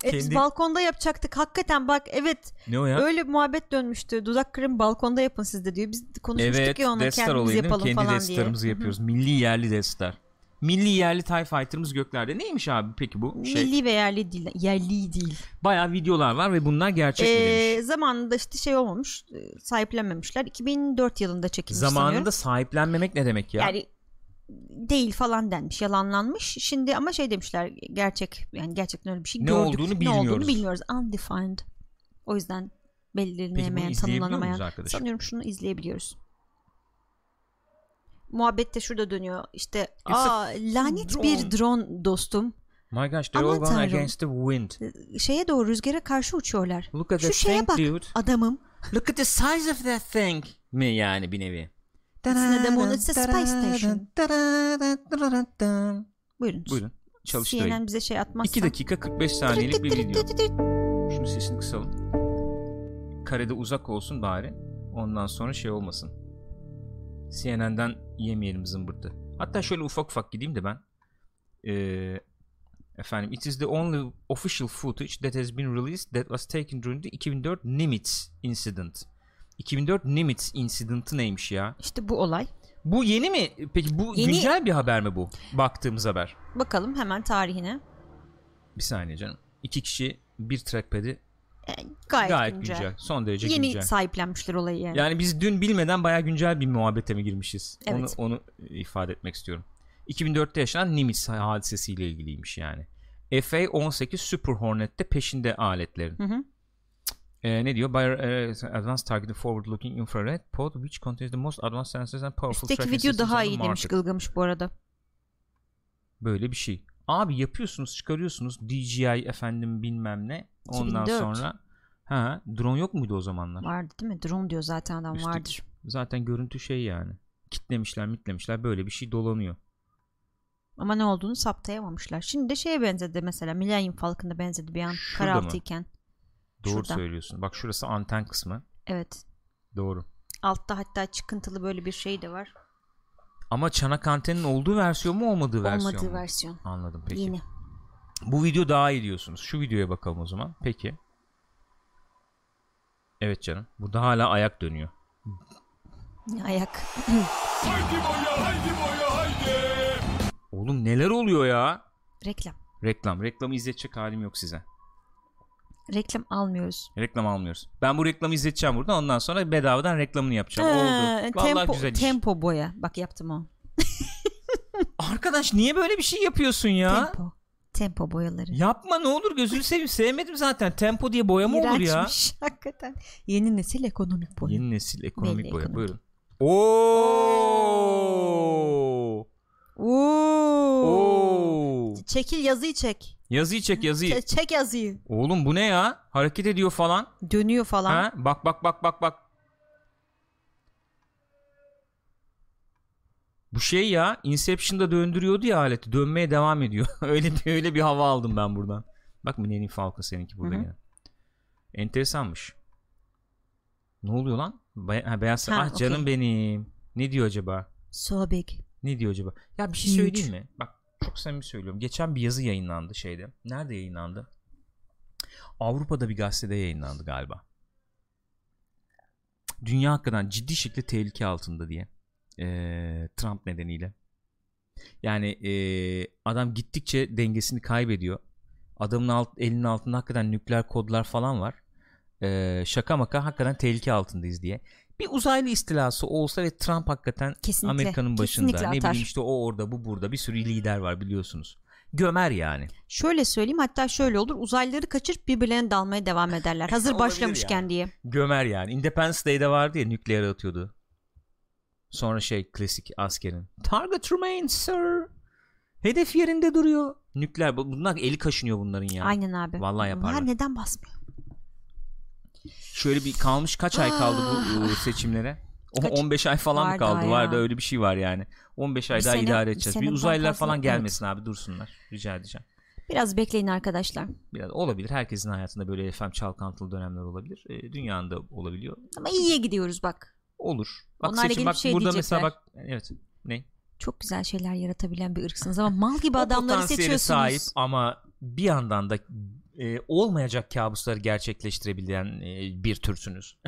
E, biz Kendi- balkonda yapacaktık. Hakikaten bak evet Ne o ya? öyle bir muhabbet dönmüştü. Dudak kırın balkonda yapın siz de diyor. Biz konuşmuştuk evet, ya onu kendimiz yapalım kendi falan diye. Hı. yapıyoruz. Milli yerli Death Star. Milli yerli TIE Fighter'ımız göklerde. Neymiş abi peki bu şey? Milli ve yerli değil. Yerli değil. Bayağı videolar var ve bunlar gerçek mi Ee, demiş. zamanında işte şey olmamış. e, Sahiplenmemişler. 2004 yılında çekilmiş Zamanında sanıyorum. sahiplenmemek ne demek ya? Yani değil falan denmiş. Yalanlanmış. Şimdi ama şey demişler gerçek yani gerçekten öyle bir şey Ne gördük. olduğunu Ne bilmiyoruz. olduğunu bilmiyoruz. Undefined. O yüzden belirlenemeyen, tanımlanamayan. Sanıyorum şunu izleyebiliyoruz. Muhabbet de şurada dönüyor. İşte a aa lanet drone." bir drone dostum. My gosh they're Aman all tanrım. against the wind. Şeye doğru rüzgara karşı uçuyorlar. Look at Şu şeye thing bak dude. adamım. Look at the size of that thing. Mi yani bir nevi. Moon, it's a space station. Buyurun. Buyurun. Çalıştırayım. CNN bize şey atmazsa. 2 dakika 45 saniyelik bir video. Şunu sesini kısalım. Karede uzak olsun bari. Ondan sonra şey olmasın. CNN'den yemeyelim zımbırtı. Hatta şöyle ufak ufak gideyim de ben. Ee, efendim it is the only official footage that has been released that was taken during the 2004 Nimitz incident. 2004 Nimitz incident'ı neymiş ya? İşte bu olay. Bu yeni mi? Peki bu Yeni- güncel bir haber mi bu? Baktığımız haber. Bakalım hemen tarihine. Bir saniye canım. İki kişi bir trackpad'i E, gayet, gayet güncel. güncel. Son derece Yeni güncel. sahiplenmişler olayı yani. Yani biz dün bilmeden baya güncel bir muhabbete mi girmişiz? Evet. Onu onu ifade etmek istiyorum. 2004'te yaşanan Nimitz hadisesiyle ilgiliymiş yani. FA-18 Super Hornet'te peşinde aletlerin. Hı hı. Ee, ne diyor? By uh, Advanced Targeted Forward Looking Infrared Pod which contains the most advanced sensors and powerful Üstteki video daha iyi demiş. Gılgamış bu arada. Böyle bir şey. Abi yapıyorsunuz çıkarıyorsunuz DJI efendim bilmem ne. Ondan 2004. sonra ha drone yok muydu o zamanlar? Vardı değil mi? Drone diyor zaten adam Üstteki- vardır. Zaten görüntü şey yani. Kitlemişler mitlemişler böyle bir şey dolanıyor. Ama ne olduğunu saptayamamışlar. Şimdi de şeye benzedi mesela Millennium Falcon'a benzedi bir an Şurada mı? Doğru Şurada. söylüyorsun. Bak şurası anten kısmı. Evet. Doğru. Altta hatta çıkıntılı böyle bir şey de var. Ama çanak antenin olduğu versiyon mu olmadığı versiyon Olmadığı mu? versiyon. Anladım peki. Yeni. Bu video daha iyi diyorsunuz. Şu videoya bakalım o zaman. Peki. Evet canım. Burada hala ayak dönüyor. Ayak. Haydi boya haydi boya haydi. Oğlum neler oluyor ya? Reklam. Reklam. Reklamı izletecek halim yok size. Reklam almıyoruz. Reklam almıyoruz. Ben bu reklamı izleteceğim burada. Ondan sonra bedavadan reklamını yapacağım. Ee, Oldu. Vallahi tempo, güzel iş. tempo boya. Bak yaptım o. [laughs] Arkadaş niye böyle bir şey yapıyorsun ya? Tempo. Tempo boyaları. Yapma ne olur gözünü seveyim. Sevmedim zaten. Tempo diye boya mı olur ya? İğrençmiş, [laughs] Hakikaten. Yeni nesil ekonomik boya. Yeni nesil ekonomik Belli boya. ekonomik. Buyurun. Oo! Oo. Oo! Çekil yazıyı çek. Yazıyı çek yazıyı. Çek, çek yazıyı. Oğlum bu ne ya? Hareket ediyor falan. Dönüyor falan. Ha? Bak bak bak bak bak. Bu şey ya Inception'da döndürüyordu ya aleti. Dönmeye devam ediyor. [laughs] öyle bir öyle bir hava aldım ben buradan. Bak Millennium Falcon seninki burada Hı hı. yine. Enteresanmış. Ne oluyor lan? Be- ha, beyaz Ha, ah canım okey. benim. Ne diyor acaba? So big. Ne diyor acaba? Ya bir şey söyleyeyim mi? Bak çok samimi söylüyorum. Geçen bir yazı yayınlandı şeyde. Nerede yayınlandı? Avrupa'da bir gazetede yayınlandı galiba. Dünya hakikaten ciddi şekilde tehlike altında diye. Ee, Trump nedeniyle. Yani ee, adam gittikçe dengesini kaybediyor. Adamın alt, elinin altında hakikaten nükleer kodlar falan var. Ee, şaka maka hakikaten tehlike altındayız diye. Bir uzaylı istilası olsa ve Trump hakikaten Kesinlikle. Amerika'nın başında. Kesinlikle ne bileyim işte o orada bu burada bir sürü lider var biliyorsunuz. Gömer yani. Şöyle söyleyeyim hatta şöyle olur. Uzaylıları kaçırıp birbirlerine dalmaya devam ederler. Hazır [laughs] başlamışken yani. diye. Gömer yani. Independence Day'de vardı ya nükleer atıyordu. Sonra şey klasik askerin. Target remains sir. Hedef yerinde duruyor. Nükleer. bu- Bunlar eli kaşınıyor bunların ya. Aynen abi. Vallahi yaparlar. Bunlar neden basmıyor? Şöyle bir kalmış kaç ay kaldı bu e, seçimlere? O Kaç? 15 ay falan mı Var kaldı? daha ya. Var da öyle bir şey var yani. 15 ay Bir daha sene- idare bir edeceğiz. Bir seneden uzaylılar falan evet. gelmesin abi dursunlar. Rica edeceğim. Biraz bekleyin arkadaşlar. Biraz olabilir. Herkesin hayatında böyle efendim çalkantılı dönemler olabilir. E, dünyanda olabiliyor. Ama iyiye gidiyoruz bak. Olur. Bak Onlarla seçim bak bir şey burada diyecekler. mesela bak evet. Ne? Çok güzel şeyler yaratabilen bir ırksınız ama mal gibi adamları seçiyorsunuz. sahip ama bir yandan da e, olmayacak kabusları gerçekleştirebilen e, bir türsünüz. [laughs]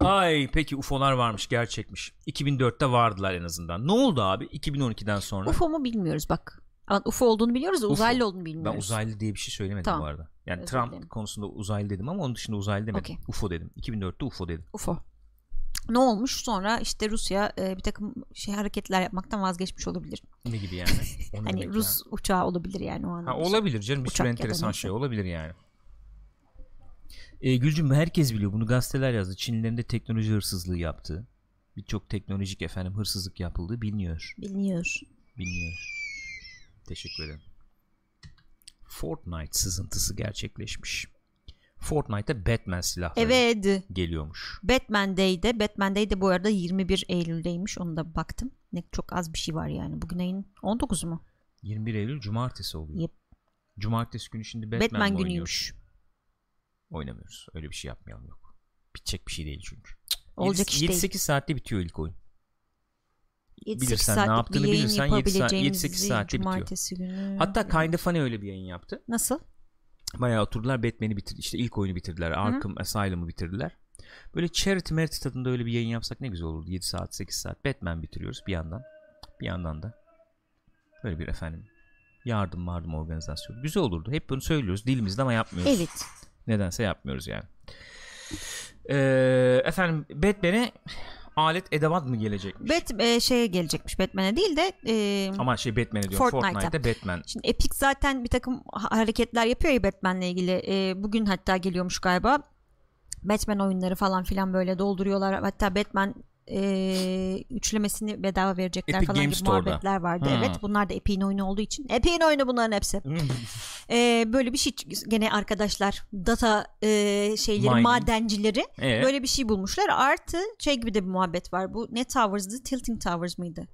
Ay peki UFO'lar varmış gerçekmiş. 2004'te vardılar en azından. Ne oldu abi 2012'den sonra? UFO mu bilmiyoruz bak. Ama UFO olduğunu biliyoruz da UFO. uzaylı olduğunu bilmiyoruz. Ben uzaylı diye bir şey söylemedim Tamam. bu arada. Yani Özür Trump dilerim. konusunda uzaylı dedim ama onun dışında uzaylı demedim. Okey. UFO dedim. 2004'te UFO dedim. UFO. Ne olmuş? Sonra işte Rusya e, bir takım şey hareketler yapmaktan vazgeçmiş olabilir. Ne gibi yani? [laughs] Hani Rus uçağı olabilir yani o anlamda. Ha, olabilir canım bir Uçak sürü enteresan şey olabilir yani. E, Gülcüm herkes biliyor bunu gazeteler yazdı. Çinlilerin de teknoloji hırsızlığı yaptığı. Birçok teknolojik efendim hırsızlık yapıldığı biliniyor. Biliniyor. Biliniyor. Teşekkür ederim. Fortnite sızıntısı gerçekleşmiş. Fortnite'ta Batman silahları Evet. geliyormuş. Batman Day'de. Batman Day de bu arada 21 Eylül'deymiş. Onu da baktım. Ne çok az bir şey var yani. Bugün ayın 19'u mu? 21 Eylül cumartesi oluyor. Yep. Cumartesi günü şimdi Batman, Batman, günüymüş. Oynamıyoruz. Öyle bir şey yapmayalım yok. Bitecek bir şey değil çünkü. Olacak iş değil. 7-8 saatte bitiyor ilk oyun. 7-8 bilirsen ne yaptığını bilirsen yedi saat- yapabileceğimizi 7-8 saatte bitiyor. Günü. Hatta Kind of Funny öyle bir yayın yaptı. Nasıl? Bayağı oturdular Batman'i bitir işte ilk oyunu bitirdiler. Arkham Asylum'u bitirdiler. Böyle charity merit tadında öyle bir yayın yapsak ne güzel olurdu. 7 saat 8 saat Batman bitiriyoruz bir yandan. Bir yandan da böyle bir efendim yardım yardım organizasyonu. Güzel olurdu. Hep bunu söylüyoruz dilimizde ama yapmıyoruz. Evet. Nedense yapmıyoruz yani. Ee, efendim Batman'e alet edevat mı gelecekmiş? Bat e, şeye gelecekmiş Batman'e değil de e, Ama şey Batman'e. Fortnite'a. Fortnite'da Batman. Şimdi Epic zaten bir takım ha- hareketler yapıyor ya Batman'le ilgili. E, bugün hatta geliyormuş galiba. Batman oyunları falan filan böyle dolduruyorlar. Hatta Batman e, üçlemesini bedava verecekler Epic falan Games gibi Store'da. muhabbetler vardı. Hmm. Evet bunlar da Epic'in oyunu olduğu için. Epic'in oyunu bunların hepsi. e, böyle bir şey gene arkadaşlar data e, şeyleri Mining. madencileri Evet. böyle bir şey bulmuşlar. Artı şey gibi de bir muhabbet var. Bu ne Towers'dı? Tilting Towers mıydı?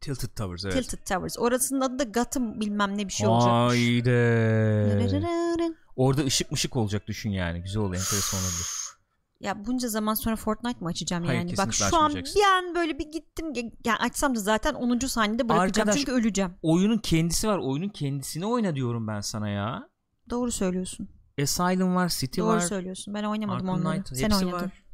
Tilted Towers evet. Tilted Towers. Orasının adı da Gotham bilmem ne bir şey olacakmış. Haydi. Orada ışık mışık olacak düşün yani. Güzel olur, enteresan olabilir. Ya bunca zaman sonra Fortnite mı açacağım Hayır, yani? Bak şu an bir an böyle bir gittim. Yani açsam da zaten 10. saniyede bırakacağım Arkadaş- çünkü öleceğim. Oyunun kendisi var. Oyunun kendisini oyna diyorum ben sana ya. Doğru söylüyorsun. Asylum var, City Doğru var. söylüyorsun. Ben oynamadım Arkham onları. Knight, Sen oynadın. var.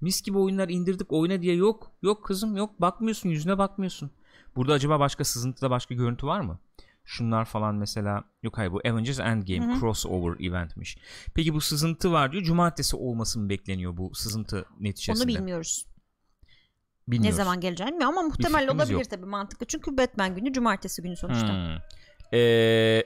Mis gibi oyunlar indirdik oyna diye yok. Yok kızım yok bakmıyorsun yüzüne bakmıyorsun. Burada acaba başka sızıntıda başka görüntü var mı? Şunlar falan mesela yok hayır bu Avengers Endgame Hı hı. crossover eventmiş. Peki bu sızıntı var diyor. Cumartesi olması mı bekleniyor bu sızıntı neticesinde? Onu bilmiyoruz. Bilmiyoruz. Ne zaman geleceğini bilmiyorum ama muhtemel olabilir yok. tabii mantıklı. Çünkü Batman günü cumartesi günü sonuçta. Hmm. Ee,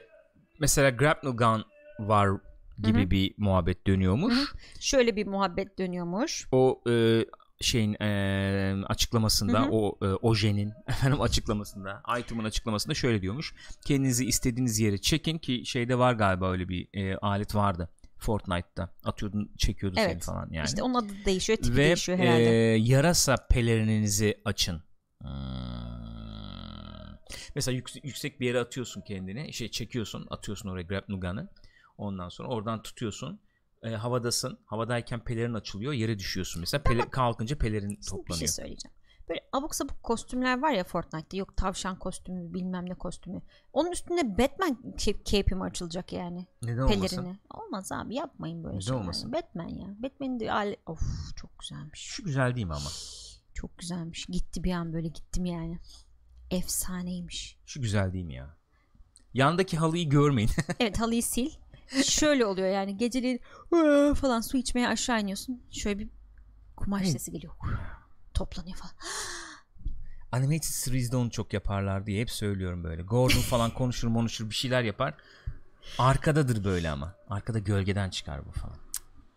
mesela Grapnel Gun var gibi Hı hı. bir muhabbet dönüyormuş. Hı Şöyle bir muhabbet dönüyormuş. O e, şeyin e, açıklamasında Hı hı. o e, ojenin [laughs] efendim açıklamasında item'ın açıklamasında şöyle diyormuş. Kendinizi istediğiniz yere çekin ki şeyde var galiba öyle bir e, alet vardı. Fortnite'ta atıyordun çekiyordu seni Evet. falan yani. İşte onun adı değişiyor, tipi Ve değişiyor herhalde. yarasa pelerininizi açın. Hmm. Mesela yük- yüksek bir yere atıyorsun kendini. Şey çekiyorsun, atıyorsun oraya grapnel gun'ı. Ondan sonra oradan tutuyorsun. E, havadasın. Havadayken pelerin açılıyor. Yere düşüyorsun mesela. Pele- kalkınca pelerin Şimdi bir şey toplanıyor. söyleyeceğim. Böyle abuk sabuk kostümler var ya Fortnite'da. Yok tavşan kostümü bilmem ne kostümü. Onun üstünde Batman cape, cape'i mi açılacak yani? Neden olmasın? Pelerini. Olmaz abi yapmayın böyle Neden şeyler. olmasın? Batman ya. Batman'in de ale... Of çok güzelmiş. Şu güzel değil mi ama? Çok güzelmiş. Gitti bir an böyle gittim yani. Efsaneymiş. Şu güzel değil mi ya? Yandaki halıyı görmeyin. [laughs] Evet halıyı sil. Şöyle oluyor yani geceliğin falan su içmeye aşağı iniyorsun. Şöyle bir kumaş sesi geliyor. Toplanıyor falan. [gasps] Animated series'de onu çok yaparlar diye hep söylüyorum böyle. Gordon falan [laughs] konuşur konuşur bir şeyler yapar. Arkadadır böyle ama. Arkada gölgeden çıkar bu falan.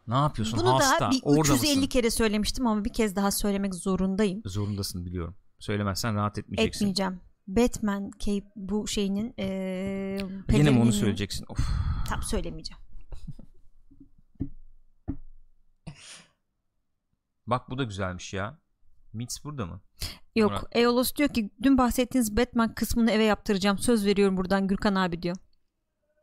Ne yapıyorsun Bunu hasta? da bir Orada 350 mısın? kere söylemiştim ama bir kez daha söylemek zorundayım. Zorundasın biliyorum. Söylemezsen rahat etmeyeceksin. Etmeyeceğim. Batman Cape bu şeyinin eee Yine mi onu söyleyeceksin? Of. Tam söylemeyeceğim. Bak bu da güzelmiş ya. Mitz burada mı? Yok Murat. Eolos diyor ki dün bahsettiğiniz Batman kısmını eve yaptıracağım. Söz veriyorum buradan Gürkan abi diyor.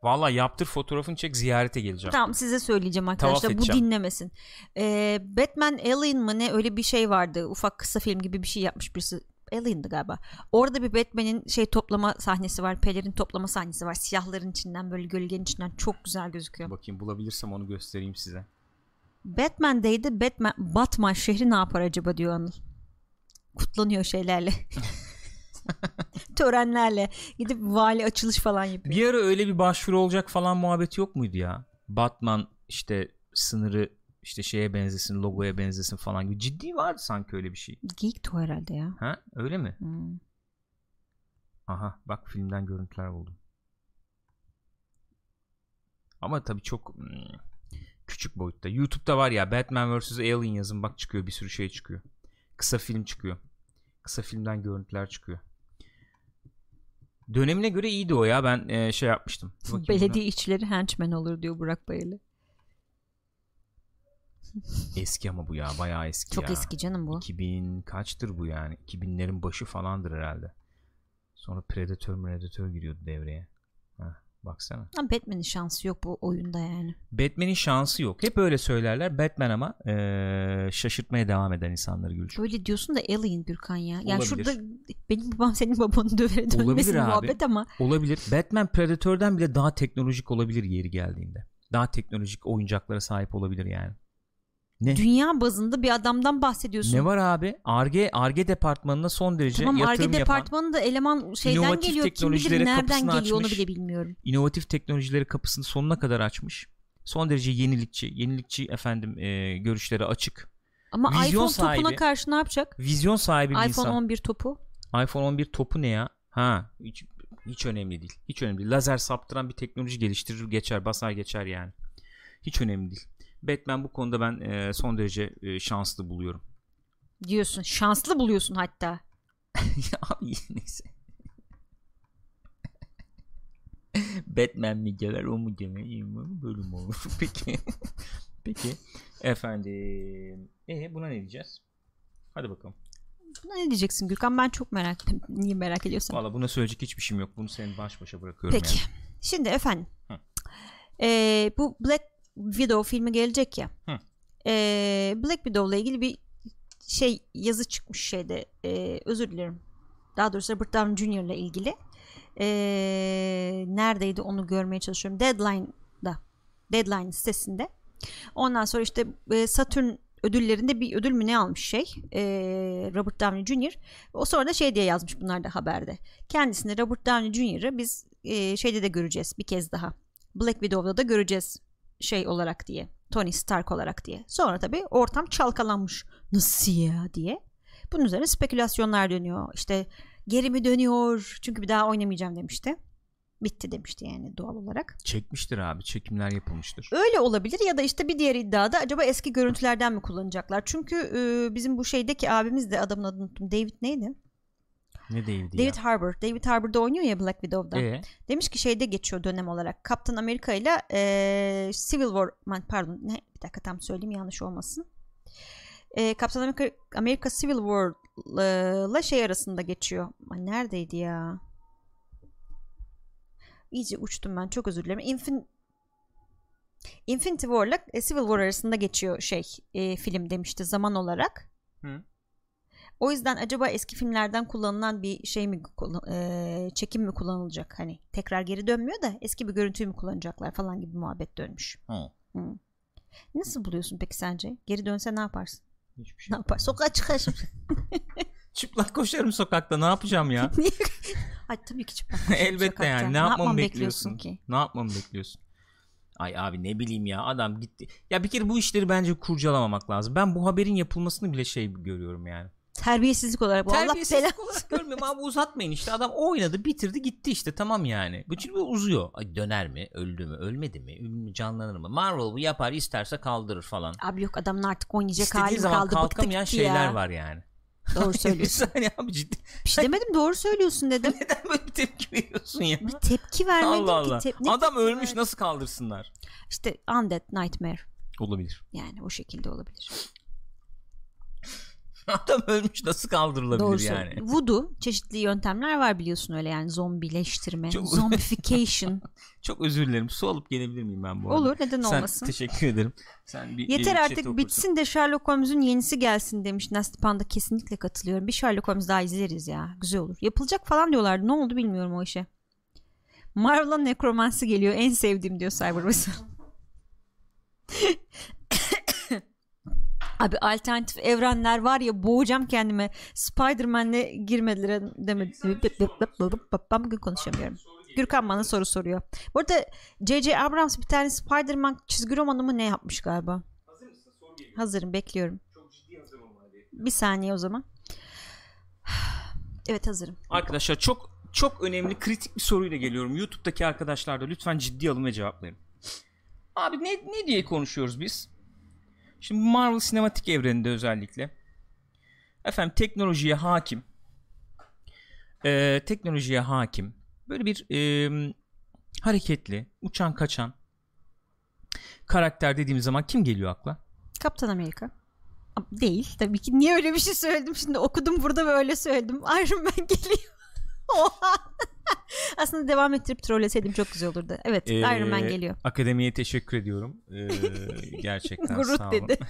Valla yaptır fotoğrafını çek ziyarete geleceğim. Tamam size söyleyeceğim arkadaşlar. Bu dinlemesin. Ee, Batman Alien mı ne öyle bir şey vardı. Ufak kısa film gibi bir şey yapmış birisi. Alien'dı galiba. Orada bir Batman'in şey toplama sahnesi var. Pelerin toplama sahnesi var. Siyahların içinden böyle gölgenin içinden çok güzel gözüküyor. Bakayım bulabilirsem onu göstereyim size. Batman'deydi. Batman Batman şehri ne yapar acaba diyor Anıl. Kutlanıyor şeylerle. [laughs] Törenlerle. Gidip vali açılış falan yapıyor. Bir ara öyle bir başvuru olacak falan muhabbeti yok muydu ya? Batman işte sınırı işte şeye benzesin, logoya benzesin falan gibi. Ciddi vardı sanki öyle bir şey. Geek o herhalde ya. Ha? Öyle mi? Hmm. Aha bak filmden görüntüler buldum. Ama tabii çok hmm, küçük boyutta. YouTube'da var ya Batman vs Alien yazın bak çıkıyor bir sürü şey çıkıyor. Kısa film çıkıyor. Kısa filmden görüntüler çıkıyor. Dönemine göre iyiydi o ya. Ben e, şey yapmıştım. Bakayım [laughs] Belediye işçileri henchman olur diyor Burak Bayırlı. Eski ama bu ya. Bayağı eski Çok ya. eski canım bu. 2000 kaçtır bu yani? 2000'lerin başı falandır herhalde. Sonra Predator Predator giriyordu devreye. Heh, baksana. Ama Batman'in şansı yok bu oyunda yani. Batman'in şansı yok. Hep öyle söylerler. Batman ama eee, şaşırtmaya devam eden insanları Gülçin. Böyle diyorsun da Alien Gürkan ya. Yani Olabilir. şurada benim babam senin babanı dövere dönmesin Olabilir abi. muhabbet ama Olabilir. Batman Predator'dan bile daha teknolojik olabilir yeri geldiğinde. Daha teknolojik oyuncaklara sahip olabilir yani. Ne? dünya bazında bir adamdan bahsediyorsun. Ne var abi? Arge Arge departmanına son derece Tamam yatırım Arge yapan, departmanı da eleman şeyden inovatif geliyor. Kim bilir teknolojilere nereden geliyor onu açmış. bile bilmiyorum. inovatif teknolojileri kapısını sonuna kadar açmış. Son derece yenilikçi, yenilikçi efendim eee, görüşlere açık. Ama Vizyon iPhone topuna sahibi. karşı ne yapacak? Vizyon sahibi bir iPhone insan. 11 topu. iPhone 11 topu ne ya? Ha, hiç, hiç önemli değil. Hiç önemli değil. Lazer saptıran bir teknoloji geliştirir geçer, basar geçer yani. Hiç önemli değil. Batman bu konuda ben e, son derece e, şanslı buluyorum. diyorsun. Şanslı buluyorsun hatta. [laughs] ya abi neyse. Batman mi gelir o mu gelir mi? böyle mi olur [laughs] peki peki efendim e buna ne diyeceğiz hadi bakalım Buna ne diyeceksin Gürkan? Ben çok merak Niye merak ediyorsun? valla buna söyleyecek hiçbir şeyim yok bunu senin baş başa bırakıyorum Peki. yani. Şimdi efendim. Hı. Ee, bu Black Widow filmi gelecek ya. Hı. Ee, Black Widow'la ilgili bir şey yazı çıkmış şeyde. Ee, özür dilerim. Daha doğrusu Robert Downey Jr. ile ilgili. Ee, neredeydi onu görmeye çalışıyorum. Deadline'da. Deadline sitesinde. Ondan sonra işte e, Saturn ödüllerinde bir ödül mü ne almış şey ee, Robert Downey Jr. O sonra da şey diye yazmış bunlar da haberde. Kendisini Robert Downey Jr.'ı biz e, şeyde de göreceğiz bir kez daha. Black Widow'da da göreceğiz şey olarak diye. Tony Stark olarak diye. Sonra tabii ortam çalkalanmış. Nasıl ya diye. Bunun üzerine spekülasyonlar dönüyor. İşte geri mi dönüyor? Çünkü bir daha oynamayacağım demişti. Bitti demişti yani doğal olarak. çekmiştir abi çekimler yapılmıştır Öyle olabilir ya da işte bir diğer iddiada acaba eski görüntülerden mi kullanacaklar? Çünkü e, bizim bu şeydeki abimiz de adamın adını unuttum. David neydi? Ne David'i David Harbour. David Harbour'da oynuyor ya Black Widow'da. ya e, Demiş ki şeyde geçiyor dönem olarak. Kaptan Amerika ile Civil War pardon ne bir dakika tam söyleyeyim yanlış olmasın. E, Kaptan Amerika, Amerika Civil War ile şey arasında geçiyor. Ay, neredeydi ya? İyice uçtum ben çok özür dilerim. Infin Infinity War ile e, Civil War arasında geçiyor şey e, film demişti zaman olarak. Hı. O yüzden acaba eski filmlerden kullanılan bir şey mi e, çekim mi kullanılacak? Hani tekrar geri dönmüyor da eski bir görüntüyü mü kullanacaklar falan gibi muhabbet dönmüş. Hı. Hı. Nasıl buluyorsun peki sence? Geri dönse ne yaparsın? hiçbir şey Ne yapar? Sokağa çıkar. [laughs] çıplak koşarım sokakta ne yapacağım ya [laughs] Ay tabii ki çıplak. Elbette Sokakta. yani. Ne yapmamı yapmamı bekliyorsun bekliyorsun? ki? Ne yapmamı bekliyorsun? Ay abi ne bileyim ya adam gitti. Ya bir kere bu işleri bence kurcalamamak lazım. Ben bu haberin yapılmasını bile şey görüyorum yani. Terbiyesizlik olarak bu Allah Terbiyesizlik belanı. olarak görmüyorum abi uzatmayın işte adam oynadı bitirdi gitti işte tamam yani. Bu uzuyor. Ay döner mi öldü mü ölmedi mi canlanır mı Marvel bu yapar isterse kaldırır falan. Abi yok adamın artık oynayacak hali İstediği mi zaman kaldı? Kalkamayan şeyler ya. var yani. Doğru [laughs] söylüyorsun. saniye abi ciddi. bir şey demedim doğru söylüyorsun dedim. [laughs] Neden böyle bir tepki veriyorsun ya? Bir tepki vermedim Allah ki. Allah. Tep- ne Adam ölmüş verdim? nasıl kaldırsınlar? İşte Undead Nightmare. Olabilir. Yani o şekilde olabilir. [laughs] Adam ölmüş nasıl kaldırılabilir Doğru yani? Voodoo çeşitli yöntemler var biliyorsun öyle yani zombileştirme, Çok- zombification. [laughs] Çok özür dilerim. Su alıp gelebilir miyim ben bu arada? Olur neden Sen, olmasın. teşekkür ederim. Sen bir Yeter e, artık bitsin de Sherlock Holmes'un yenisi gelsin demiş Nasty Panda kesinlikle katılıyorum. Bir Sherlock Holmes daha izleriz ya. Güzel olur. Yapılacak falan diyorlardı. Ne oldu bilmiyorum o işe. Marvel'a nekromansı geliyor. En sevdiğim diyor Cyber mesela. [laughs] Abi alternatif evrenler var ya boğacağım kendime. Spider-Man'le girmediler demedim. Ben bugün konuşamıyorum. Gürkan bana soru soruyor. Bu arada J.J. Abrams bir tane Spider-Man çizgi romanı mı ne yapmış galiba? Hazırım bekliyorum. Bir saniye o zaman. [sighs] Evet hazırım. Arkadaşlar çok çok önemli kritik bir soruyla geliyorum. YouTube'daki arkadaşlar da lütfen ciddi alın ve cevap verin. Abi ne, ne diye konuşuyoruz biz? Şimdi Marvel sinematik evreninde özellikle. Efendim teknolojiye hakim. Ee, teknolojiye hakim. Böyle bir e, hareketli, uçan kaçan karakter dediğim zaman kim geliyor akla? Kaptan Amerika. Değil tabii ki. Niye öyle bir şey söyledim şimdi? Okudum burada ve öyle söyledim. [laughs] Iron Man geliyor. [laughs] Aslında devam ettirip trolleseydim çok güzel olurdu. Evet Ee, Iron Man geliyor. Akademiye teşekkür ediyorum. Ee, [laughs] gerçekten sağ olun. dedi. [laughs]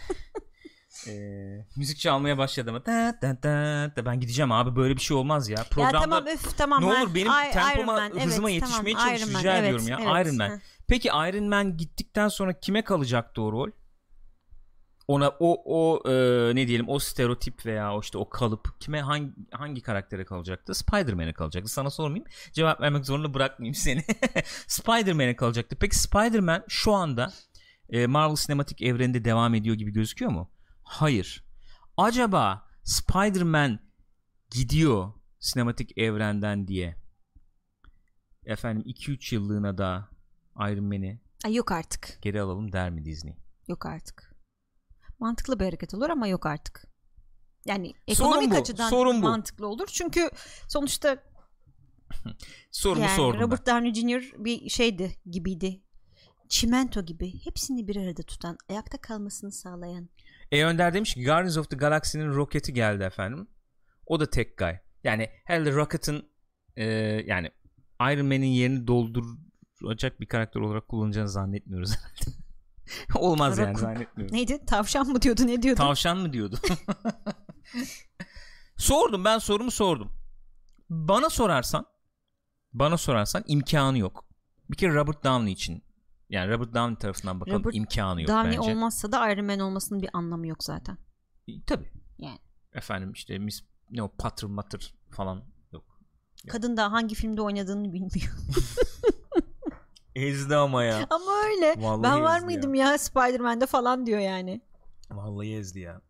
Ee, müzik çalmaya başladı ama da, da, da, da. ben gideceğim abi böyle bir şey olmaz ya. Programda ya tamam öf tamam. ne ben- olur benim Ay- tempoma, Man, hızıma evet, yetişmeye tamam, çalış rica evet, ediyorum ya. evet. Iron Man. Hı. Peki Iron Man gittikten sonra kime kalacaktı o rol? Ona o o e, ne diyelim o stereotip veya o işte o kalıp kime hangi hangi karaktere kalacaktı? Spider-Man'e kalacaktı. Sana sormayayım. Cevap vermek zorunda bırakmayayım seni. [laughs] Spider-Man'e kalacaktı. Peki Spider-Man şu anda e, Marvel sinematik evreninde devam ediyor gibi gözüküyor mu? Hayır. Acaba Spider-Man gidiyor sinematik evrenden diye efendim 2-3 yıllığına da Iron Man'i Ay, yok artık. geri alalım der mi Disney? Yok artık. Mantıklı bir hareket olur ama yok artık. Yani Sorun ekonomik bu, açıdan sorun bu. mantıklı olur. Çünkü sonuçta [laughs] Sorumu yani sordum ben. Robert Downey Jr. bir şeydi gibiydi. Çimento gibi hepsini bir arada tutan, ayakta kalmasını sağlayan. E Önder demiş ki Guardians of the Galaxy'nin roketi geldi efendim. O da tek guy. Yani herhalde Rocket'ın e, yani Iron Man'in yerini dolduracak bir karakter olarak kullanacağını zannetmiyoruz herhalde. [laughs] [laughs] Olmaz yani Rocket. zannetmiyorum. Neydi? Tavşan mı diyordu ne diyordu? Tavşan mı diyordu? [laughs] sordum ben sorumu sordum. Bana sorarsan bana sorarsan imkanı yok. Bir kere Robert Downey için yani Robert Downey tarafından bakalım Robert imkanı yok Downey bence. olmazsa da Iron Man olmasının bir anlamı yok zaten. E, Tabii. Yani. Efendim işte Miss ne o patır matır falan yok. Ya. Kadın da hangi filmde oynadığını bilmiyor. [laughs] Ezdi ama ya. [laughs] Ama öyle. Vallahi ben var mıydım ya, Spider-Man'de falan diyor yani. Vallahi ezdi ya.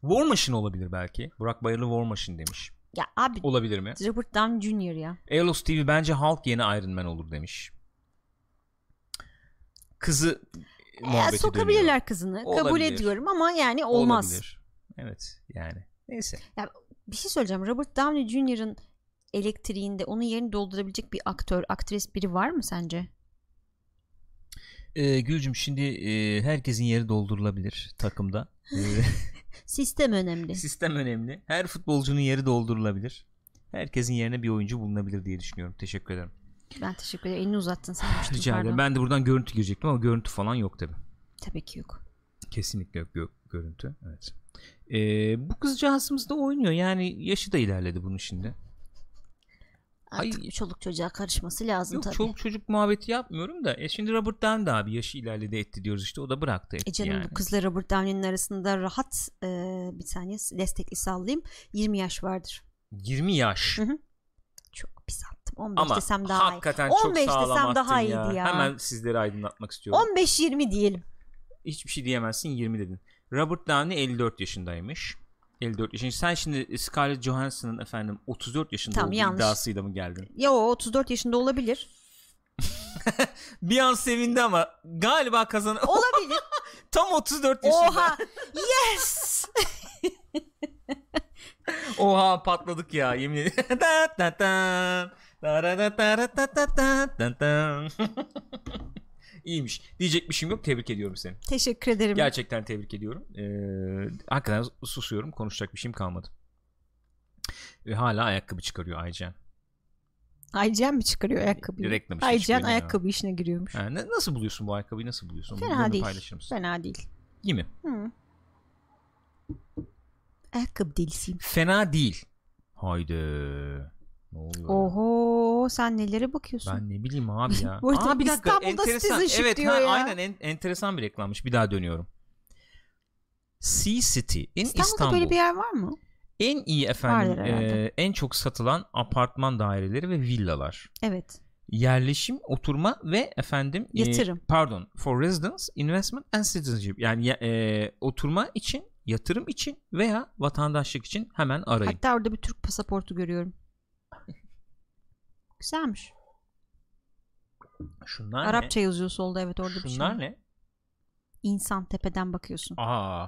War Machine olabilir belki. Burak Bayırlı War Machine demiş. Ya abi Olabilir mi? Robert Downey Jr. ya. Elos TV bence Hulk yeni Iron Man olur demiş. Kızı E, muhabbeti sokabilirler dönüyor. kızını. Olabilir. Kabul ediyorum ama yani olmaz. Olabilir. Evet yani. Neyse. Bir şey söyleyeceğim. Robert Downey Jr.'ın elektriğinde onun yerini doldurabilecek bir aktör, aktris biri var mı sence? Ee, Gülcüm şimdi e, herkesin yeri doldurulabilir takımda. [laughs] Ee, Sistem önemli. Sistem önemli. Her futbolcunun yeri doldurulabilir. Herkesin yerine bir oyuncu bulunabilir diye düşünüyorum. Teşekkür ederim. Ben teşekkür ederim. Elini uzattın sanmıştım. [sighs] Rica ederim. Ben de buradan görüntü girecektim ama görüntü falan yok tabi. Tabii ki yok. Kesinlikle yok gö- görüntü. Evet. Ee, bu kızcağızımız da oynuyor. Yani yaşı da ilerledi bunun şimdi. Artık Ay- çoluk çocuğa karışması lazım Yok tabii. çoluk çocuk muhabbeti yapmıyorum da. E şimdi Robert Downey de abi yaşı ilerledi etti diyoruz işte. O da bıraktı etti E canım yani. bu kızla Robert Downey'nin arasında rahat e, bir saniye destekli sallayayım 20 yaş vardır. 20 yaş. Hı. Çok pis attım. 15 Ama desem daha iyi. hakikaten 15 çok desem daha ya. iyiydi ya. Hemen sizleri aydınlatmak istiyorum. 15-20 diyelim. Hiçbir şey diyemezsin 20 dedin. Robert Downey 54 yaşındaymış. 54 yaşında. Sen şimdi Scarlett Johansson'ın efendim 34 yaşında Tamam, olduğu yanlış. iddiasıyla mı geldin? Ya o 34 yaşında olabilir. [laughs] Bir an sevindi ama galiba kazan [laughs] Olabilir. tam 34 yaşında. Oha. [laughs] Yes. Oha patladık ya yemin ederim iyiymiş. Diyecek bir şeyim yok. Tebrik ediyorum seni. Teşekkür ederim. Gerçekten tebrik ediyorum. Ee, hakikaten susuyorum. Konuşacak bir şeyim kalmadı. Ve hala ayakkabı çıkarıyor Aycan. Aycan mi çıkarıyor ayakkabıyı? Reklam işi Aycan ayakkabı işine giriyormuş. Yani nasıl buluyorsun bu ayakkabıyı? Nasıl buluyorsun? Fena değil. Paylaşır mısın? Fena değil. İyi mi? Hı. Ayakkabı delisiyim. Fena değil. Haydi. Ne oluyor? ya? Oho sen nelere bakıyorsun? Ben ne bileyim abi ya. [laughs] Bu arada Aa, bir dakika İstanbul'da enteresan. Evet diyor ha, ya. aynen en- enteresan bir reklammış. Bir daha dönüyorum. Sea City in İstanbul'da İstanbul. böyle bir yer var mı? En iyi efendim e, en çok satılan apartman daireleri ve villalar. Evet. Yerleşim, oturma ve efendim e, Yatırım. pardon, for residence, investment and citizenship. Yani ya- e, oturma için, yatırım için veya vatandaşlık için hemen arayın. Hatta orada bir Türk pasaportu görüyorum. Güzelmiş. Şunlar Arapça yazıyor solda evet orada ne? bir şey. Şunlar ne? İnsan tepeden bakıyorsun. Aa,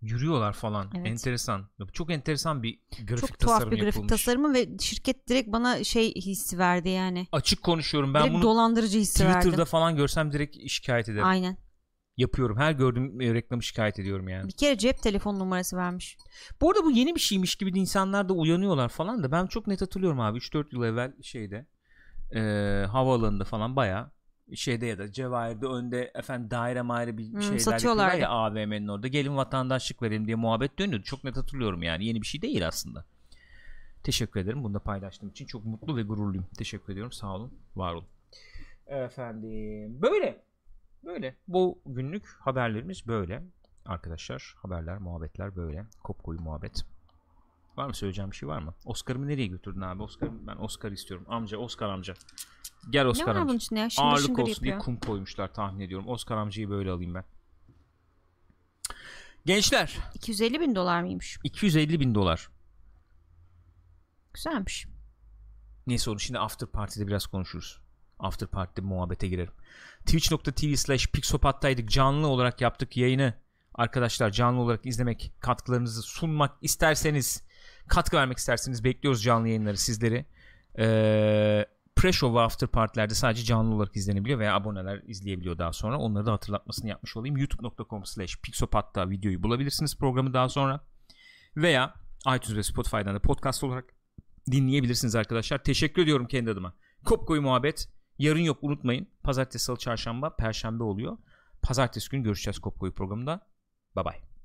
yürüyorlar falan. Evet. Enteresan. Çok enteresan bir grafik Çok tuhaf bir grafik yapılmış. tasarımı ve şirket direkt bana şey hissi verdi yani. Açık konuşuyorum. Ben direkt bunu dolandırıcı hissi Twitter'da verdi. falan görsem direkt şikayet ederim. Aynen. Yapıyorum. Her gördüğüm e, reklamı şikayet ediyorum yani. Bir kere cep telefon numarası vermiş. Bu arada bu yeni bir şeymiş gibi de insanlar da uyanıyorlar falan da ben çok net hatırlıyorum abi 3-4 yıl evvel şeyde e, havaalanında falan baya şeyde ya da Cevahir'de önde efendim daire maire bir Hmm, şeyler yapıyorlar ya AVM'nin orada gelin vatandaşlık verelim diye muhabbet dönüyordu. Çok net hatırlıyorum yani yeni bir şey değil aslında. Teşekkür ederim bunu da paylaştığım için çok mutlu ve gururluyum. Teşekkür ediyorum sağ olun var olun. Efendim böyle böyle bu günlük haberlerimiz böyle arkadaşlar haberler muhabbetler böyle kopkoyu muhabbet. Var mı söyleyeceğim bir şey var mı? Oscar'ımı nereye götürdün abi? Oscar ben Oscar istiyorum. Amca Oscar amca. Gel ne Oscar var amca. bunun içinde ya? Şıngır Ağırlık şıngır olsun diye yapıyor. kum koymuşlar tahmin ediyorum. Oscar amcayı böyle alayım ben. Gençler 250 bin dolar mıymış? 250 bin dolar. Güzelmiş. Neyse onu şimdi after party'de biraz konuşuruz. After party'de muhabbete girerim. Twitch.tv slash Pixopat'taydık. Canlı olarak yaptık yayını. Arkadaşlar canlı olarak izlemek, katkılarınızı sunmak isterseniz, katkı vermek isterseniz bekliyoruz canlı yayınları sizleri. Ee, pre-show ve after partilerde sadece canlı olarak izlenebiliyor veya aboneler izleyebiliyor daha sonra. Onları da hatırlatmasını yapmış olayım. youtube.com slash pixopat'ta videoyu bulabilirsiniz programı daha sonra. Veya iTunes ve Spotify'dan da podcast olarak dinleyebilirsiniz arkadaşlar. Teşekkür ediyorum kendi adıma. Kopkoyu muhabbet. Yarın yok unutmayın. Pazartesi, salı, çarşamba, perşembe oluyor. Pazartesi günü görüşeceğiz Kopkoyu programında. Bye bye.